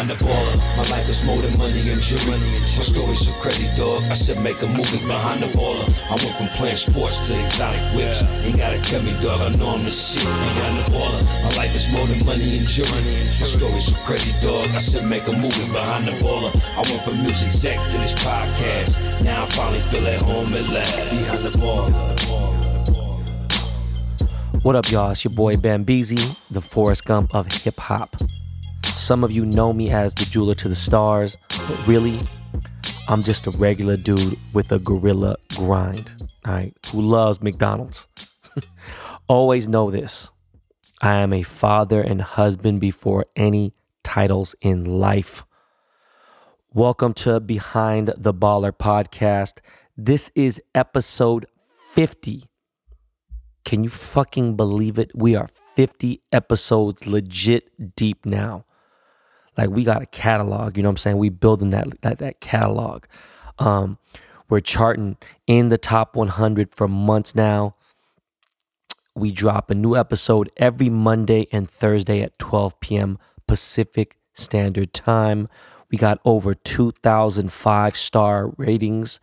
behind the baller. My life is more than money and jewelry. My story's so crazy, dog. I said make a movie behind the baller. I went from playing sports to exotic whips. Ain't gotta tell me, dog. I know I'm the shit behind the baller. My life is more than money and jewelry. My story's so crazy, dog. I said make a movie behind the baller. I went from music exec to this podcast. Now I finally feel at home at last. Behind the baller. What up, y'all? It's your boy Bambeezy, the Forrest Gump of hip hop. Some of you know me as the jeweler to the stars, but really, I'm just a regular dude with a gorilla grind, all right, who loves McDonald's. Always know this I am a father and husband before any titles in life. Welcome to Behind the Baller podcast. This is episode 50. Can you fucking believe it? We are 50 episodes legit deep now. Like we got a catalog, you know what I'm saying? We building that that, that catalog. Um, we're charting in the top 100 for months now. We drop a new episode every Monday and Thursday at 12 p.m. Pacific Standard Time. We got over 2,000 five star ratings,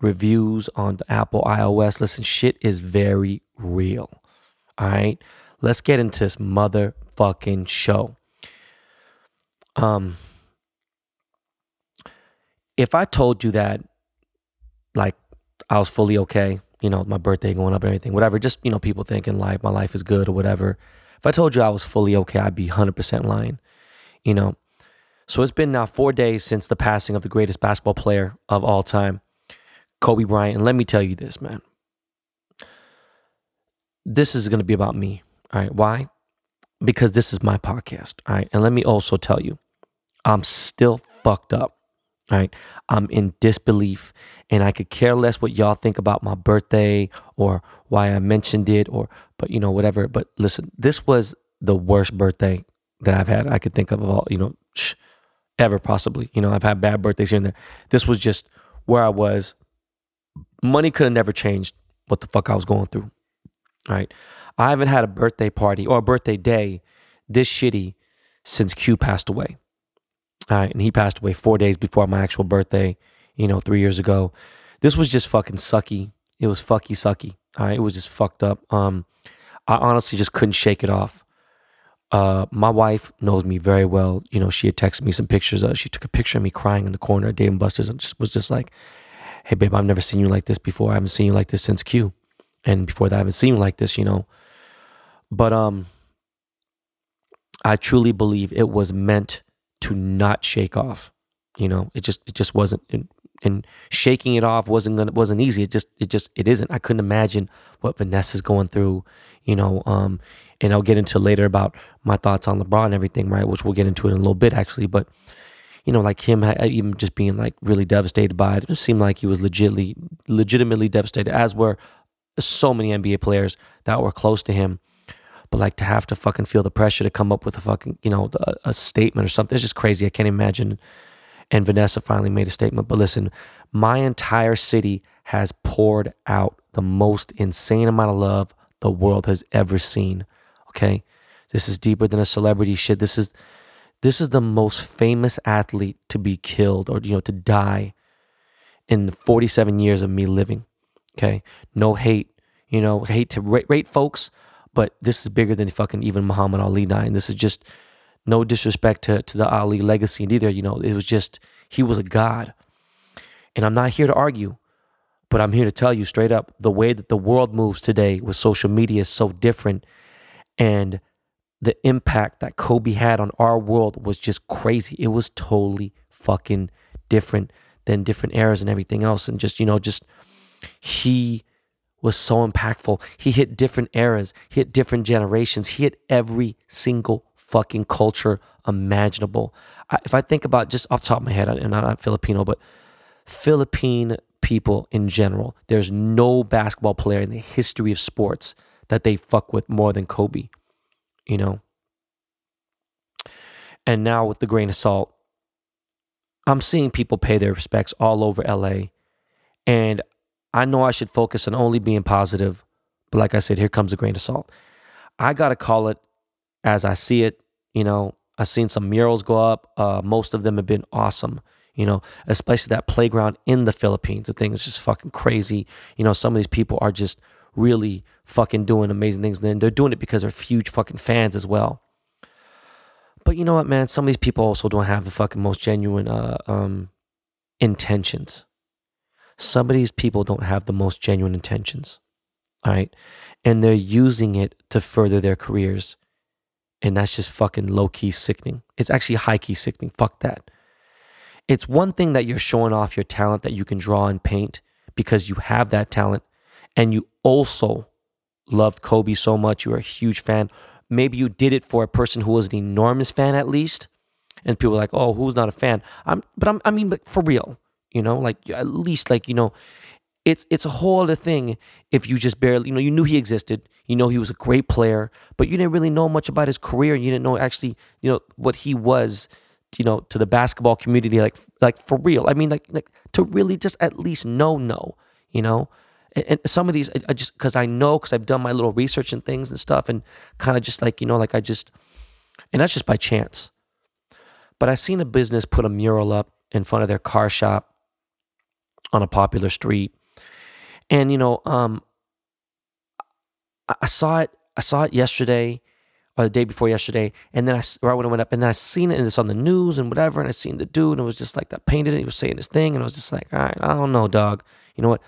reviews on the Apple iOS. Listen, shit is very real. All right. Let's get into this motherfucking show. Um, if I told you that, like, I was fully okay, you know, my birthday going up and everything, whatever, just, you know, people thinking like my life is good or whatever. If I told you I was fully okay, I'd be 100% lying, you know. So it's been now four days since the passing of the greatest basketball player of all time, Kobe Bryant. And let me tell you this, man. This is going to be about me. All right. Why? Because this is my podcast. All right. And let me also tell you, I'm still fucked up. Right? I'm in disbelief and I could care less what y'all think about my birthday or why I mentioned it or, but you know, whatever. But listen, this was the worst birthday that I've had. I could think of all, you know, ever possibly. You know, I've had bad birthdays here and there. This was just where I was. Money could have never changed what the fuck I was going through. right I haven't had a birthday party or a birthday day this shitty since Q passed away. Right. And he passed away four days before my actual birthday, you know, three years ago. This was just fucking sucky. It was fucky sucky. Right. It was just fucked up. Um, I honestly just couldn't shake it off. Uh, my wife knows me very well. You know, she had texted me some pictures. Of, she took a picture of me crying in the corner at Dave and Buster's and just was just like, "Hey, babe, I've never seen you like this before. I haven't seen you like this since Q, and before that, I haven't seen you like this." You know, but um, I truly believe it was meant to not shake off. You know, it just it just wasn't. And, and shaking it off wasn't gonna wasn't easy. It just it just it isn't. I couldn't imagine what Vanessa's going through. You know, um, and I'll get into later about my thoughts on LeBron and everything, right? Which we'll get into in a little bit actually. But you know, like him even just being like really devastated by it. It seemed like he was legitimately legitimately devastated, as were so many NBA players that were close to him. But like to have to fucking feel the pressure to come up with a fucking, you know, a, a statement or something. It's just crazy. I can't imagine. And Vanessa finally made a statement. But listen, my entire city has poured out the most insane amount of love the world has ever seen. Okay. This is deeper than a celebrity shit. This is this is the most famous athlete to be killed or you know to die in 47 years of me living. Okay. No hate, you know, hate to rate, rate folks, but this is bigger than fucking even Muhammad Ali dying. This is just no disrespect to, to the Ali legacy and either, you know, it was just, he was a God. And I'm not here to argue, but I'm here to tell you straight up the way that the world moves today with social media is so different. And the impact that Kobe had on our world was just crazy. It was totally fucking different than different eras and everything else. And just, you know, just he was so impactful. He hit different eras, he hit different generations, he hit every single fucking culture imaginable. I, if I think about just off top of my head, I'm not Filipino, but Philippine people in general, there's no basketball player in the history of sports that they fuck with more than Kobe, you know? And now with the grain of salt, I'm seeing people pay their respects all over LA. And I know I should focus on only being positive, but like I said, here comes a grain of salt. I got to call it as I see it. You know, I've seen some murals go up. Uh, most of them have been awesome. You know, especially that playground in the Philippines. The thing is just fucking crazy. You know, some of these people are just really fucking doing amazing things. And they're doing it because they're huge fucking fans as well. But you know what, man? Some of these people also don't have the fucking most genuine uh, um, intentions. Some of these people don't have the most genuine intentions. All right. And they're using it to further their careers. And that's just fucking low key sickening. It's actually high key sickening. Fuck that. It's one thing that you're showing off your talent that you can draw and paint because you have that talent and you also loved Kobe so much. You're a huge fan. Maybe you did it for a person who was an enormous fan at least. And people are like, oh, who's not a fan? I'm, but I'm, I mean, but for real, you know, like at least like, you know, it's it's a whole other thing if you just barely you know you knew he existed you know he was a great player but you didn't really know much about his career and you didn't know actually you know what he was you know to the basketball community like like for real. I mean like like to really just at least know know you know? And, some of these i, I just because i know because i've done my little research and things and stuff and kind of just like you know like i just and that's just by chance. But i seen a business put a mural up in front of their car shop on a popular street and you know, um, I, saw it. I saw it yesterday or the day before yesterday, and then I right when I went up, and then I seen it, and it's on the news and whatever, and I seen the dude, and it was just like that painted it. He was saying his thing, and I was just like, all right, I don't know, dog. You know what?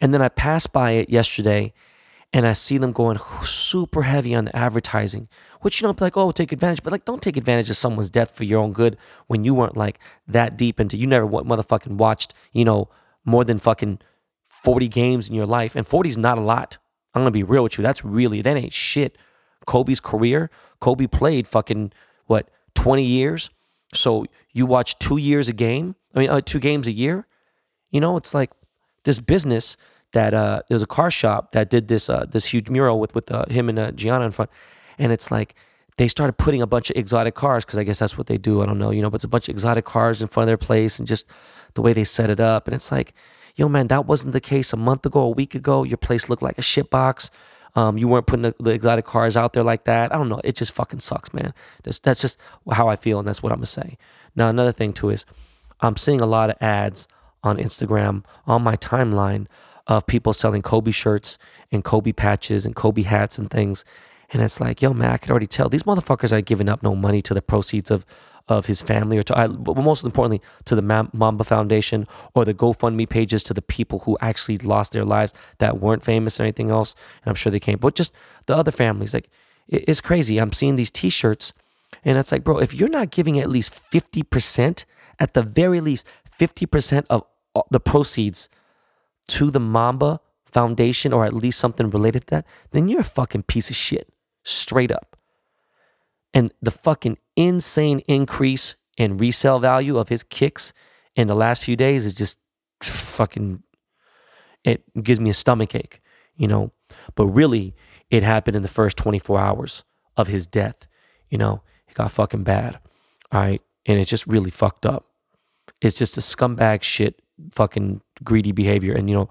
And then I passed by it yesterday, and I see them going super heavy on the advertising, which you know, like, oh, take advantage, but like, don't take advantage of someone's death for your own good when you weren't like that deep into. You never motherfucking watched, you know, more than fucking 40 games in your life, and 40 is not a lot. I'm gonna be real with you. That's really that ain't shit. Kobe's career, Kobe played fucking what 20 years. So you watch two years a game. I mean, uh, two games a year. You know, it's like this business that uh, there's a car shop that did this uh, this huge mural with with uh, him and uh, Gianna in front, and it's like they started putting a bunch of exotic cars because I guess that's what they do. I don't know, you know, but it's a bunch of exotic cars in front of their place and just the way they set it up, and it's like yo, man, that wasn't the case a month ago, a week ago. Your place looked like a shitbox. Um, you weren't putting the, the, exotic cars out there like that. I don't know. It just fucking sucks, man. That's, that's just how I feel, and that's what I'm gonna say. Now, another thing too is I'm seeing a lot of ads on Instagram on my timeline of people selling Kobe shirts and Kobe patches and Kobe hats and things. And it's like, yo, man, I could already tell these motherfuckers are giving up no money to the proceeds of of his family or to, but most importantly, to the Mamba Foundation or the GoFundMe pages to the people who actually lost their lives that weren't famous or anything else. And I'm sure they came, but just the other families. Like, it's crazy. I'm seeing these t shirts and it's like, bro, if you're not giving at least 50%, at the very least, 50% of the proceeds to the Mamba Foundation or at least something related to that, then you're a fucking piece of shit. Straight up. And the fucking insane increase in resale value of his kicks in the last few days is just fucking it gives me a stomach ache, you know. But really, it happened in the first 24 hours of his death. You know, it got fucking bad. All right. And it's just really fucked up. It's just a scumbag shit, fucking greedy behavior. And, you know,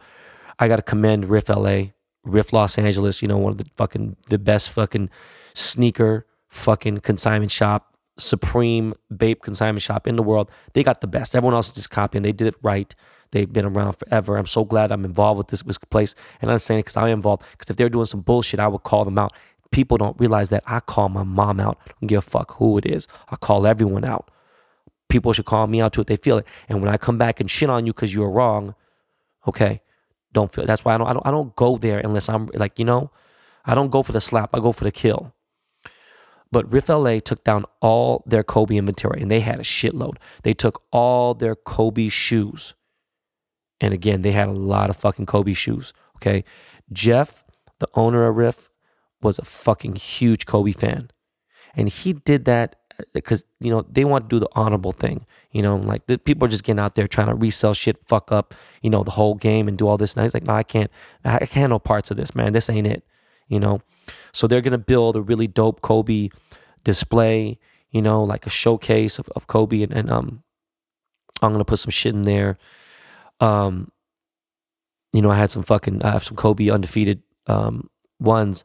I got to commend RIF LA, RIF Los Angeles, you know, one of the fucking, the best fucking sneaker fucking consignment shop, supreme bape consignment shop in the world. They got the best. Everyone else is just copying. They did it right. They've been around forever. I'm so glad I'm involved with this, this place. And I'm saying it because I'm involved. Because if they're doing some bullshit, I would call them out. People don't realize that I call my mom out. I don't give a fuck who it is. I call everyone out. People should call me out too if they feel it. And when I come back and shit on you because you're wrong, okay, don't feel. That's why I don't, I don't. I don't go there unless I'm like you know, I don't go for the slap. I go for the kill. But RIF LA took down all their Kobe inventory and they had a shitload. They took all their Kobe shoes. And again, they had a lot of fucking Kobe shoes. Okay. Jeff, the owner of RIF, was a fucking huge Kobe fan. And he did that because, uh, you know, they want to do the honorable thing. You know, like the people are just getting out there trying to resell shit, fuck up, you know, the whole game and do all this. And he's like, no, I can't, I can't parts of this, man. This ain't it you know. So they're gonna build a really dope Kobe display, you know, like a showcase of, of Kobe, and, and um, I'm gonna put some shit in there. Um, you know, I had some fucking, I have some Kobe undefeated um ones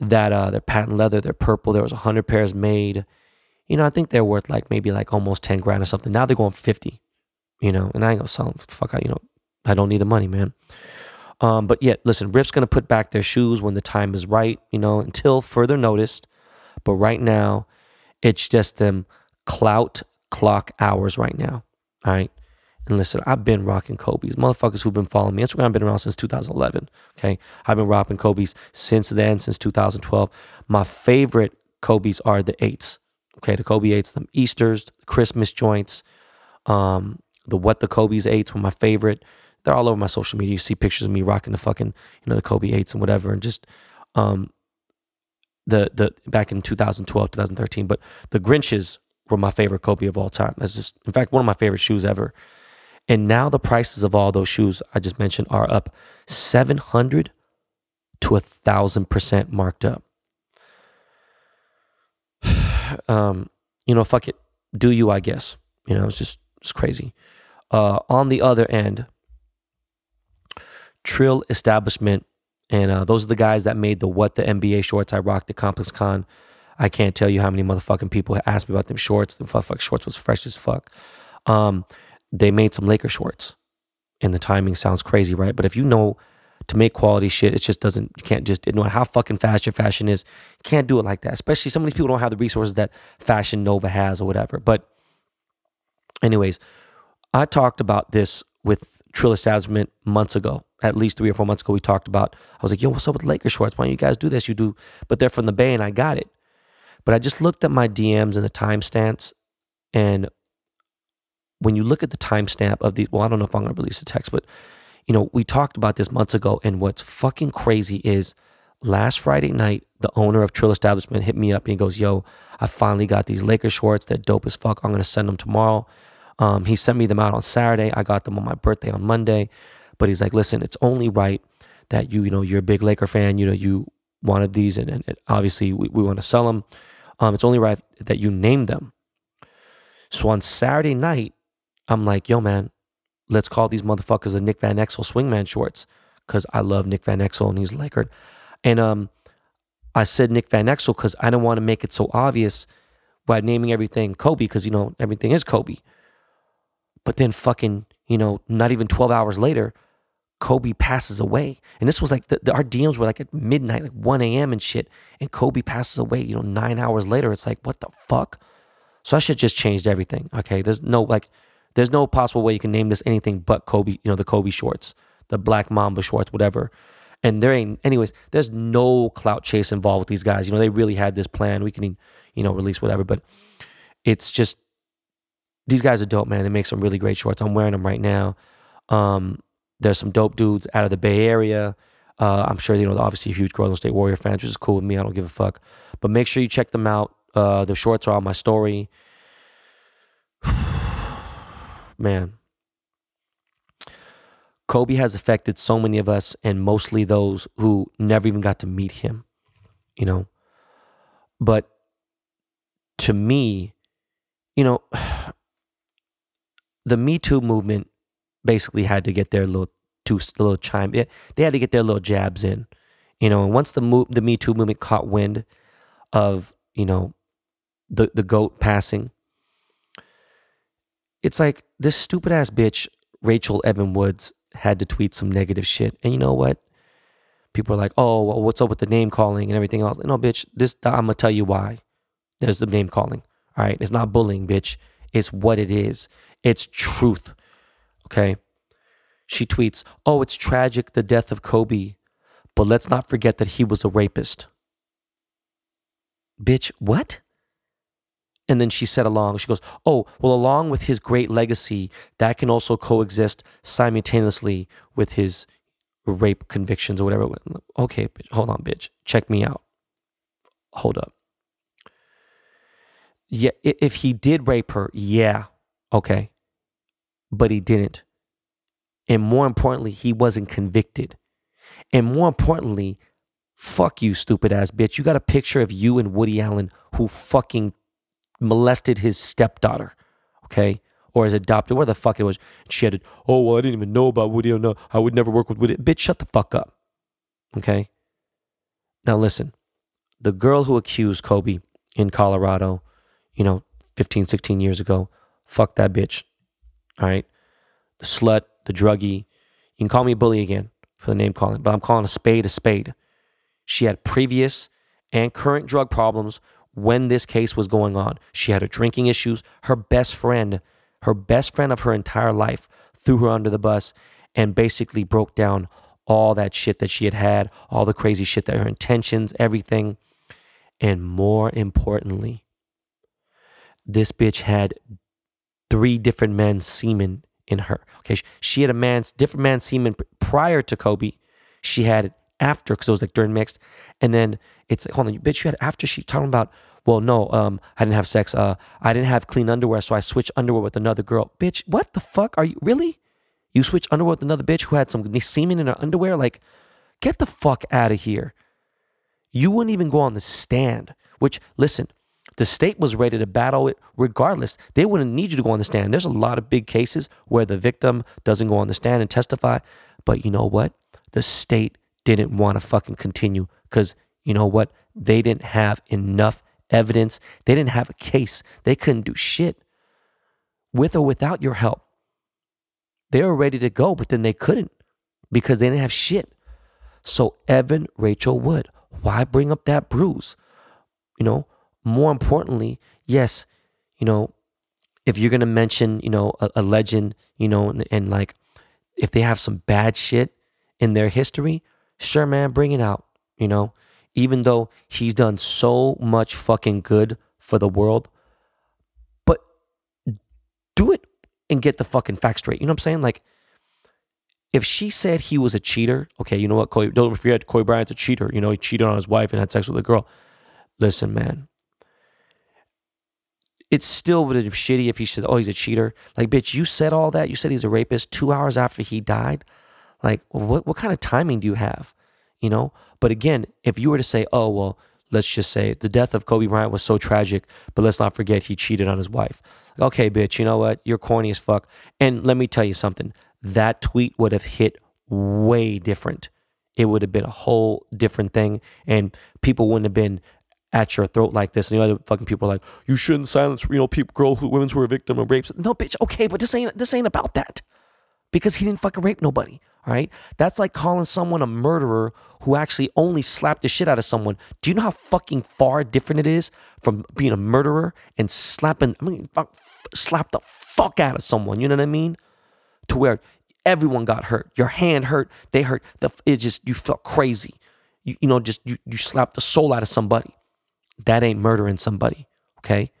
that uh they're patent leather, they're purple. There was a hundred pairs made. you know, I think they're worth like maybe like almost 10 grand or something. Now they're going for 50, you know, and I ain't gonna sell them. Fuck out, you know, I don't need the money, man. Um, but yeah, listen, RIF's gonna put back their shoes when the time is right, you know, until further notice. But right now, it's just them clout clock hours right now. All right. And listen, I've been rocking Kobe's. Motherfuckers who've been following me. Instagram been around since 2011. Okay. I've been rocking Kobe's since then, since 2012. My favorite Kobe's are the eights. Okay. The Kobe eights, the Easters, the Christmas joints, um, the what the Kobe's eights were my favorite. They're all over my social media. You see pictures of me rocking the fucking, you know, the Kobe eights and whatever. And just, um, the, the, back in 2012, 2013. But the Grinches were my favorite Kobe of all time. That's just, in fact, one of my favorite shoes ever. And now the prices of all those shoes I just mentioned are up 700 to a thousand percent marked up. um, you know, fuck it. Do you, I guess. You know, it's just, it's crazy. Uh, on the other end, Trill Establishment, and uh, those are the guys that made the What the NBA shorts I rocked at ComplexCon. I can't tell you how many motherfucking people asked me about them shorts. The fuck, fuck shorts was fresh as fuck. Um, they made some Laker shorts, and the timing sounds crazy, right? But if you know to make quality shit, it just doesn't. You can't just know how fucking fast your fashion is. You can't do it like that. Especially some of these people don't have the resources that Fashion Nova has or whatever. But, anyways, I talked about this with Trill Establishment months ago, at least three or four months ago. We talked about. I was like, "Yo, what's up with Laker shorts? Why don't you guys do this? You do." But they're from the Bay, and I got it. But I just looked at my DMs and the timestamps, and when you look at the timestamp of the, well, I don't know if I'm to release the text, but you know, we talked about this months ago. And what's fucking crazy is last Friday night, the owner of Trill Establishment hit me up and he goes, Yo, I finally got these Laker shorts. They're dope as fuck. I'm to send them tomorrow. Um, he sent me them out on Saturday. I got them on my birthday on Monday. But he's like, Listen, it's only right that you, you know, you're a big Laker fan. You know, you wanted these and, and, obviously we, we want to sell them. Um, it's only right that you name them. So on Saturday night, I'm like, yo, man, let's call these motherfuckers the Nick Van Exel swingman shorts because I love Nick Van Exel and he's Laker. And um, I said Nick Van Exel because I didn't want to make it so obvious by naming everything Kobe because, you know, everything is Kobe. But then fucking, you know, not even 12 hours later, Kobe passes away. And this was like, the, the, our DMs were like at midnight, like 1 a.m. and shit. And Kobe passes away, you know, nine hours later. It's like, what the fuck? So I should just changed everything. Okay. There's no like, there's no possible way you can name this anything but Kobe, you know, the Kobe shorts, the Black Mamba shorts, whatever. And there ain't, anyways, there's no clout chase involved with these guys. You know, they really had this plan. We can, you know, release whatever, but it's just, these guys are dope, man. They make some really great shorts. I'm wearing them right now. Um, there's some dope dudes out of the Bay Area. Uh, I'm sure, you know, obviously huge Golden State Warrior fans, which is cool with me. I don't give a fuck. But make sure you check them out. Uh, the shorts are on my story man, Kobe has affected so many of us, and mostly those who never even got to meet him, you know. But to me, you know, the Me Too movement basically had to get their little two little chime. They had to get their little jabs in, you know. And once the move, the Me Too movement caught wind of you know the the goat passing, it's like this stupid ass bitch, Rachel Evan Woods, had to tweet some negative shit. And you know what? People are like, oh, well, what's up with the name calling and everything else? No, bitch, this I'm gonna tell you why. There's the name calling. All right. It's not bullying, bitch. It's what it is. It's truth. Okay. She tweets, Oh, it's tragic the death of Kobe, but let's not forget that he was a rapist. Bitch, what? And then she said along, she goes, Oh, well, along with his great legacy, that can also coexist simultaneously with his rape convictions or whatever. Okay, bitch, hold on, bitch. Check me out. Hold up. Yeah, if he did rape her, yeah, okay. But he didn't. And more importantly, he wasn't convicted. And more importantly, fuck you, stupid ass bitch. You got a picture of you and Woody Allen who fucking molested his stepdaughter, okay? Or his adopted, where the fuck it was. She had, oh, well, I didn't even know about Woody. Oh, no, I would never work with Woody. Bitch, shut the fuck up, okay? Now listen, the girl who accused Kobe in Colorado, you know, 15, 16 years ago. Fuck that bitch. All right. The slut, the druggie. You can call me a bully again for the name calling, but I'm calling a spade a spade. She had previous and current drug problems when this case was going on. She had her drinking issues. Her best friend, her best friend of her entire life, threw her under the bus and basically broke down all that shit that she had had, all the crazy shit that her intentions, everything. And more importantly, this bitch had three different men's semen in her. Okay, she had a man's different man's semen prior to Kobe. She had it after because it was like during mixed, and then it's like, hold on, bitch, you had after she talking about. Well, no, um, I didn't have sex. Uh, I didn't have clean underwear, so I switched underwear with another girl. Bitch, what the fuck are you really? You switch underwear with another bitch who had some semen in her underwear? Like, get the fuck out of here. You wouldn't even go on the stand. Which, listen, the state was ready to battle it regardless. They wouldn't need you to go on the stand. There's a lot of big cases where the victim doesn't go on the stand and testify. But you know what? The state didn't want to fucking continue because you know what? They didn't have enough evidence. They didn't have a case. They couldn't do shit with or without your help. They were ready to go, but then they couldn't because they didn't have shit. So Evan Rachel Wood, why bring up that bruise? You know, more importantly, yes, you know, if you're gonna mention, you know, a, a legend, you know, and, and, like if they have some bad shit in their history, sure, man, bring it out. You know, even though he's done so much fucking good for the world, but do it and get the fucking facts straight. You know what I'm saying? Like, if she said he was a cheater, okay, you know what? Kobe, don't forget, Kobe Bryant's a cheater. You know, he cheated on his wife and had sex with a girl. Listen, man, it still would have been shitty if he said, "Oh, he's a cheater." Like, bitch, you said all that. You said he's a rapist two hours after he died. Like, what what kind of timing do you have? You know. But again, if you were to say, "Oh, well," let's just say the death of Kobe Bryant was so tragic, but let's not forget he cheated on his wife. Okay, bitch, you know what? You're corny as fuck. And let me tell you something. That tweet would have hit way different. It would have been a whole different thing, and people wouldn't have been at your throat like this. And the other fucking people are like, you shouldn't silence, you know, people, girls, who, women who are victim of rapes. No, bitch, okay, but this ain't this ain't about that. Because he didn't fucking rape nobody. All right. That's like calling someone a murderer who actually only slapped the shit out of someone. Do you know how fucking far different it is from being a murderer and slapping, I mean, fuck, slap the fuck out of someone? You know what I mean? To where everyone got hurt. Your hand hurt. They hurt. The, it just, you felt crazy. You, you know, just, you, you slapped the soul out of somebody. That ain't murdering somebody, okay?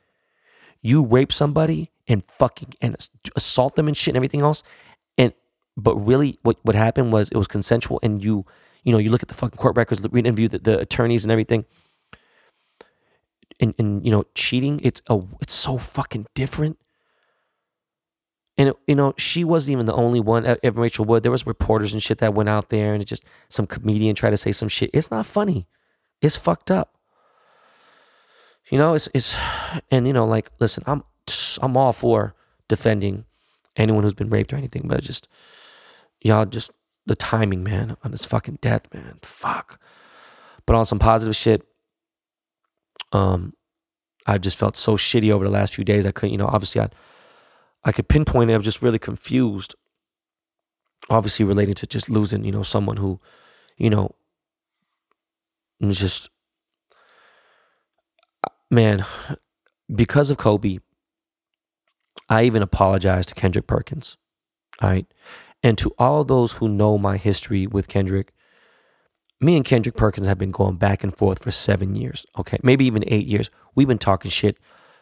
You rape somebody and fucking and assault them and shit and everything else, and but really, what what happened was it was consensual, and you you know you look at the fucking court records, read interview the, the attorneys and everything, and and you know cheating, it's a it's so fucking different. And it, you know she wasn't even the only one. Uh, Evan Rachel Wood, there was reporters and shit that went out there, and it just some comedian tried to say some shit. It's not funny. It's fucked up. You know, it's it's and you know, like, listen, I'm I'm all for defending anyone who's been raped or anything, but just y'all just the timing, man, on this fucking death, man. Fuck. But on some positive shit, um, I just felt so shitty over the last few days. I couldn't, you know, obviously I I could pinpoint it. I was just really confused. Obviously relating to just losing, you know, someone who, you know, just man, because of Kobe, I even apologized to Kendrick Perkins. Right. And to all those who know my history with Kendrick, me and Kendrick Perkins have been going back and forth for seven years. Okay. Maybe even eight years. We've been talking shit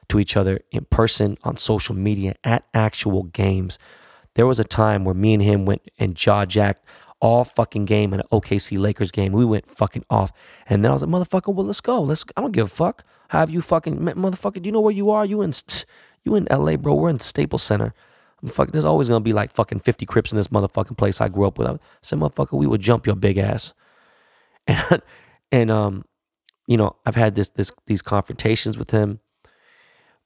to each other in person, on social media, at actual games. There was a time where me and him went and jaw jacked all fucking game in an OKC Lakers game. We went fucking off. And then I was like, motherfucker, well, let's go. Let's I don't give a fuck. Have you fucking motherfucker, do you know where you are? You in you in LA, bro. We're in Staples Center. I'm fucking there's always gonna be like fucking 50 Crips in this motherfucking place I grew up with. I said, motherfucker, we would jump your big ass. And and um, you know, I've had this this these confrontations with him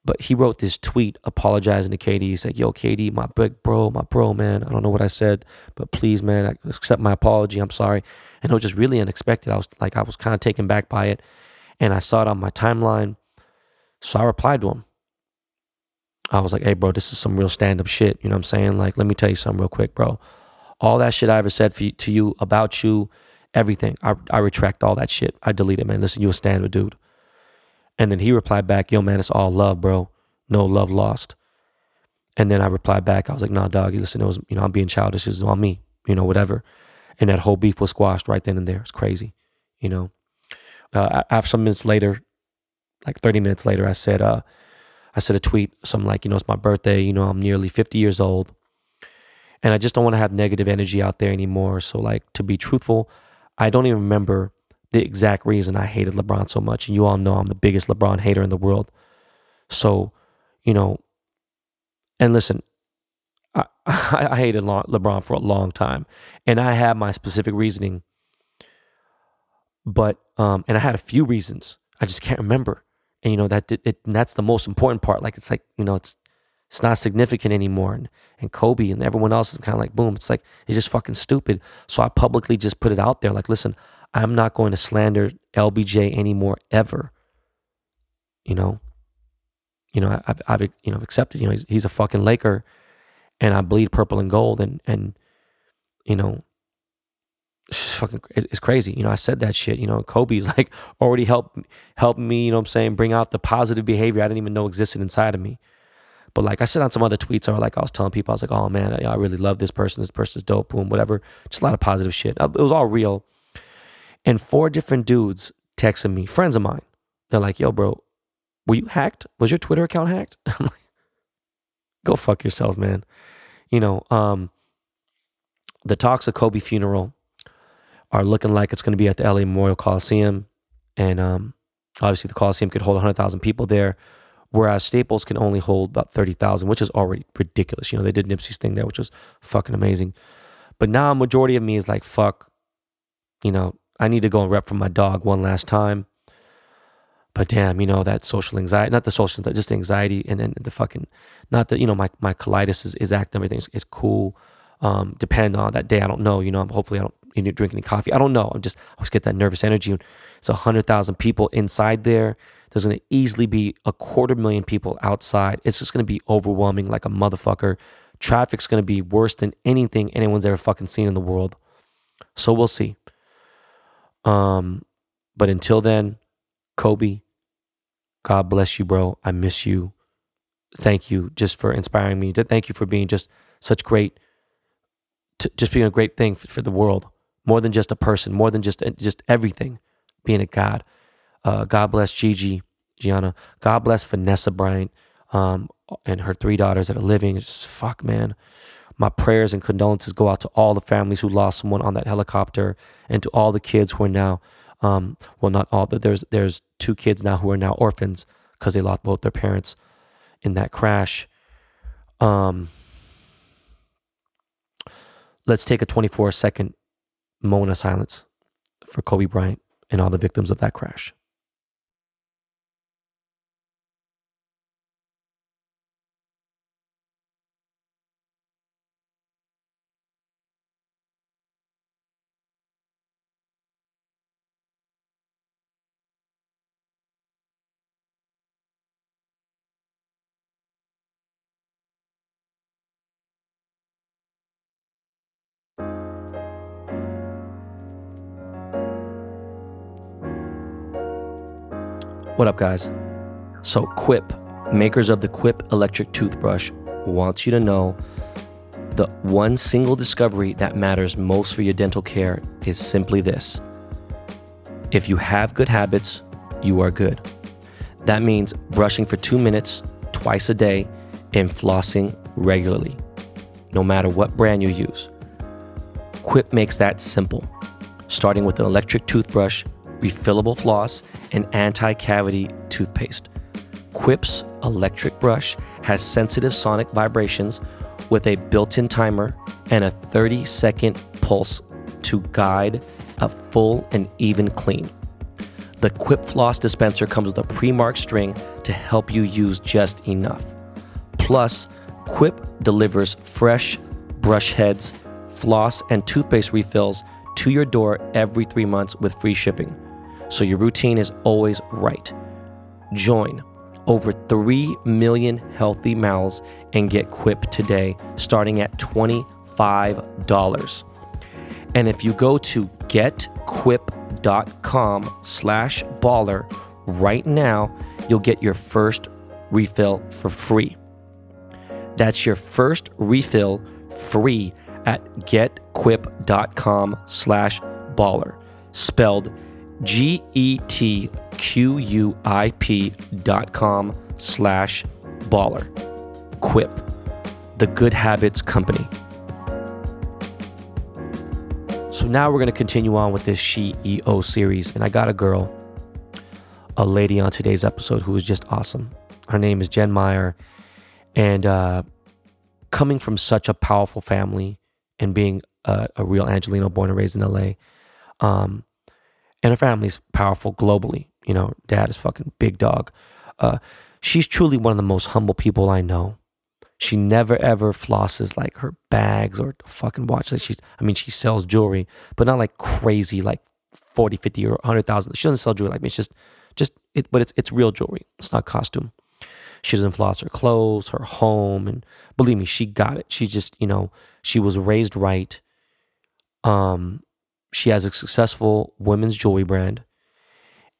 but he wrote this tweet apologizing to KD. He said, Yo, KD, my big bro, my bro, man. I don't know what I said, but please, man, accept my apology. I'm sorry. And it was just really unexpected. I was like, I was kind of taken back by it. And I saw it on my timeline. So I replied to him. I was like, hey, bro, this is some real stand up shit. You know what I'm saying? Like, let me tell you something real quick, bro. All that shit I ever said you, to you about you, everything, I, I retract all that shit. I delete it, man. Listen, you a stand up dude. And then he replied back, yo, man, it's all love, bro. No love lost. And then I replied back, I was like, nah, dog, You listen, it was, you know, I'm being childish. Is on me, you know, whatever. And that whole beef was squashed right then and there. It's crazy, you know. Uh, after some minutes later, like 30 minutes later, I said, uh, I said a tweet, something like, you know, it's my birthday, you know, I'm nearly 50 years old. And I just don't want to have negative energy out there anymore. So, like, to be truthful, I don't even remember the exact reason I hated LeBron so much. And you all know I'm the biggest LeBron hater in the world. So, you know, and listen, I, I hated LeBron for a long time. And I had my specific reasoning. But, um, and I had a few reasons. I just can't remember and you know that it, it that's the most important part like it's like you know it's it's not significant anymore and, and kobe and everyone else is kind of like boom it's like it's just fucking stupid so i publicly just put it out there like listen i'm not going to slander lbj anymore ever you know you know i've, I've you know accepted you know he's, he's a fucking laker and i bleed purple and gold and and you know it's fucking it's crazy. You know, I said that shit. You know, Kobe's like already helped helped me, you know what I'm saying, bring out the positive behavior I didn't even know existed inside of me. But like I said on some other tweets, or like I was telling people, I was like, oh man, I, I really love this person. This person's dope, boom, whatever. Just a lot of positive shit. Uh, it was all real. And four different dudes texted me, friends of mine. They're like, yo, bro, were you hacked? Was your Twitter account hacked? I'm like, go fuck yourselves, man. You know, um, the talks of Kobe funeral are looking like it's going to be at the LA Memorial Coliseum. And um, obviously, the Coliseum could hold 100,000 people there, whereas Staples can only hold about 30,000, which is already ridiculous. You know, they did Nipsey's thing there, which was fucking amazing. But now, a majority of me is like, fuck, you know, I need to go and rep for my dog one last time. But damn, you know, that social anxiety, not the social, just the anxiety and then the fucking, not that, you know, my, my colitis is, is acting, everything is, is cool. Um, depend on that day. I don't know, you know, hopefully I don't you know, drink any coffee. I don't know. I'm just, I always get that nervous energy. It's a 100,000 people inside there. There's going to easily be a quarter million people outside. It's just going to be overwhelming like a motherfucker. Traffic's going to be worse than anything anyone's ever fucking seen in the world. So we'll see. Um, but until then, Kobe, God bless you, bro. I miss you. Thank you just for inspiring me. Thank you for being just such great, just being a great thing for, for the world more than just a person, more than just just everything, being a God. Uh, God bless Gigi, Gianna. God bless Vanessa Bryant um, and her three daughters that are living. It's fuck, man. My prayers and condolences go out to all the families who lost someone on that helicopter, and to all the kids who are now, um, well, not all, but there's there's two kids now who are now orphans because they lost both their parents in that crash. Um, let's take a 24 second moment of silence for Kobe Bryant and all the victims of that crash. What up, guys? So, Quip, makers of the Quip electric toothbrush, wants you to know the one single discovery that matters most for your dental care is simply this if you have good habits, you are good. That means brushing for two minutes twice a day and flossing regularly, no matter what brand you use. Quip makes that simple, starting with an electric toothbrush refillable floss, and anti cavity toothpaste. Quip's electric brush has sensitive sonic vibrations with a built in timer and a 30 second pulse to guide a full and even clean. The Quip Floss dispenser comes with a pre marked string to help you use just enough. Plus, Quip delivers fresh brush heads, floss, and toothpaste refills to your door every three months with free shipping so your routine is always right. Join over 3 million healthy mouths and get Quip today, starting at $25. And if you go to getquip.com slash baller right now, you'll get your first refill for free. That's your first refill free at getquip.com slash baller. Spelled G E T Q U I P dot com slash baller. Quip, the good habits company. So now we're going to continue on with this CEO series. And I got a girl, a lady on today's episode who is just awesome. Her name is Jen Meyer. And uh, coming from such a powerful family and being a, a real Angelino born and raised in LA, um, and her family's powerful globally. You know, dad is fucking big dog. Uh, she's truly one of the most humble people I know. She never ever flosses like her bags or fucking watch. Like she's, I mean, she sells jewelry, but not like crazy, like 40, 50 or 100,000. She doesn't sell jewelry. Like me. It's just, just, it, but it's, it's real jewelry. It's not costume. She doesn't floss her clothes, her home. And believe me, she got it. She just, you know, she was raised right. Um, she has a successful women's jewelry brand.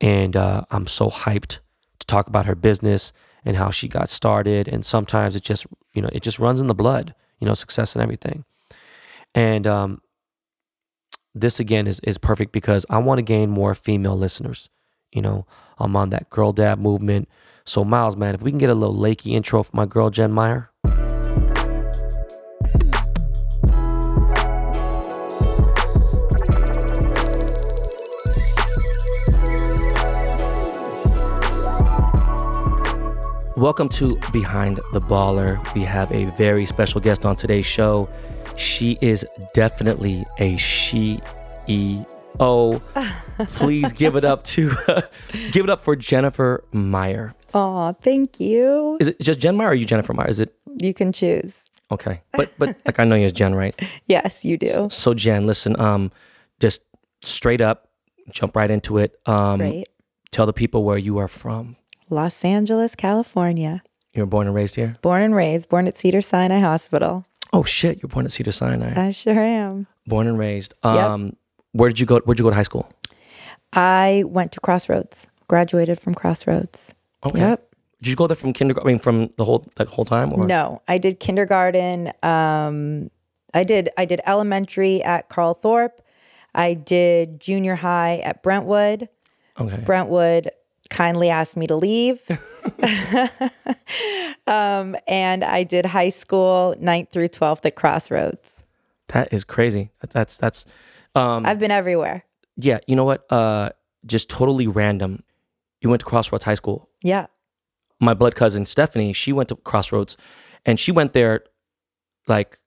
And uh, I'm so hyped to talk about her business and how she got started. And sometimes it just, you know, it just runs in the blood, you know, success and everything. And um, this again is, is perfect because I want to gain more female listeners. You know, I'm on that girl dad movement. So, Miles, man, if we can get a little Lakey intro for my girl, Jen Meyer. Welcome to Behind the Baller. We have a very special guest on today's show. She is definitely a she e o. Please give it up to give it up for Jennifer Meyer. Aw, thank you. Is it just Jen Meyer or are you Jennifer Meyer? Is it You can choose. okay? But but like I know you as Jen, right? Yes, you do. So Jen, listen, um, just straight up, jump right into it. Um, Great. tell the people where you are from. Los Angeles, California. You were born and raised here. Born and raised, born at Cedar Sinai Hospital. Oh shit, you're born at Cedar Sinai. I sure am. born and raised. Um, where did you go? Where'd you go to high school? I went to Crossroads, graduated from Crossroads. Okay. Yep. Did you go there from kindergarten? I mean, from the whole like whole time? Or? No, I did kindergarten. Um, I did I did elementary at Carlthorp. I did junior high at Brentwood. Okay. Brentwood kindly asked me to leave. um, and I did high school, 9th through 12th at Crossroads. That is crazy. That's that's um I've been everywhere. yeah, you know what? Uh just totally random. You went to Crossroads High School. Yeah. My blood cousin Stephanie, she went to Crossroads and she went there like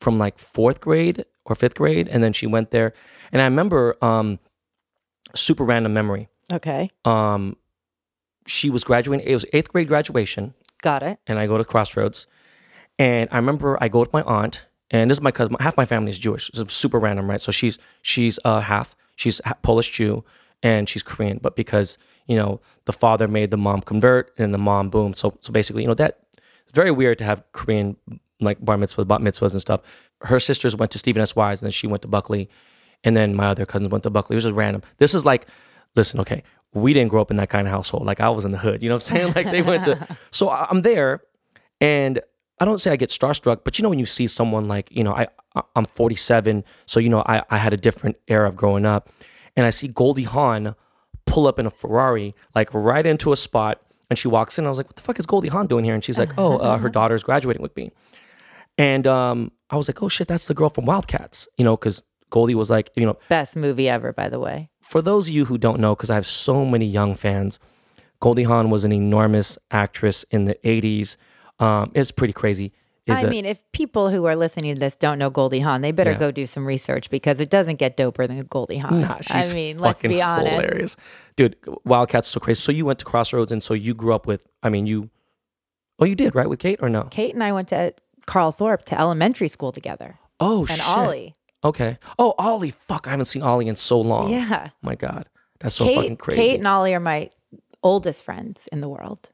from like 4th grade or 5th grade and then she went there and I remember um super random memory. Okay. Um she was graduating it was 8th grade graduation Got it. and I go to Crossroads. And I remember I go with my aunt, and this is my cousin. Half my family is Jewish. It's super random, right? So she's she's uh, half. She's ha- Polish Jew, and she's Korean. But because you know the father made the mom convert, and the mom boom. So so basically, you know that it's very weird to have Korean like bar mitzvahs, bat mitzvahs, and stuff. Her sisters went to Stephen S. Wise, and then she went to Buckley, and then my other cousins went to Buckley. It was just random. This is like, listen, okay, we didn't grow up in that kind of household. Like I was in the hood, you know what I'm saying? Like they went to. So I'm there, and I don't say I get starstruck, but you know when you see someone like you know I I- I'm 47, so you know I I had a different era of growing up, and I see Goldie Hawn pull up in a Ferrari like right into a spot, and she walks in. I was like, what the fuck is Goldie Hawn doing here? And she's like, oh, uh, her daughter's graduating with me, and um I was like, oh shit, that's the girl from Wildcats, you know, because Goldie was like, you know, Best movie ever, by the way. for those of you who don't know, because I have so many young fans, Goldie Hawn was an enormous actress in the 80s. Um, it's pretty crazy. Is I a- mean, if people who are listening to this don't know Goldie Hawn, they better Yeah. go do some research because it doesn't get doper than Goldie Hawn. Nah, she's I mean, let's be honest. hilarious. Dude, Wildcats so crazy. So you went to Crossroads and so you grew up with, I mean, you, oh, you did, right? With Kate or no? Kate and I went to Carlthorp to elementary school together, Oh, and shit. Ollie. Okay. Oh, Ollie. Fuck, I haven't seen Ollie in so long. Yeah. my God. That's so fucking crazy. Kate and Ollie are my oldest friends in the world.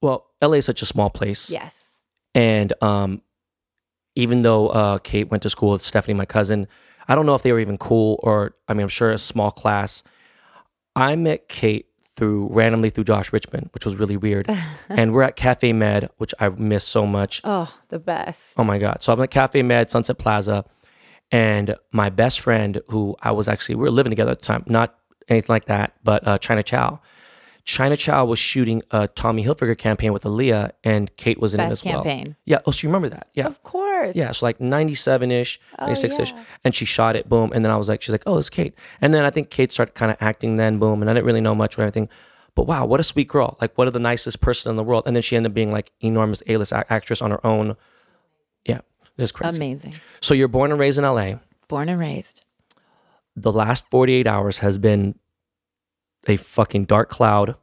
Well, LA is such a small place. Yes. And um, even though uh, Kate went to school with Stephanie, my cousin, I don't know if they were even cool or, I mean, I'm sure a small class. I met Kate through randomly through Josh Richmond, which was really weird. and we're at Cafe Med, which I miss so much. Oh, the best. Oh my God. So I'm at Cafe Med, Sunset Plaza. And my best friend, who I was actually, we were living together at the time, not anything like that, but uh, China Chow. China Chow was shooting a Tommy Hilfiger campaign with Aaliyah, and Kate was in it Best as well. campaign. Yeah. Oh, so you remember that? Yeah. Of course. Yeah, so like 97 ish, 96 ish. yeah. And she shot it, boom. And then I was like, she's like, oh, it's Kate. And then I think Kate started kind of acting then, boom. And I didn't really know much or anything. But wow, what a sweet girl. Like, what a the nicest person in the world. And then she ended up being like enormous A list actress on her own. Yeah, it's crazy. Amazing. So you're born and raised in LA. Born and raised. The last 48 hours has been a fucking dark cloud,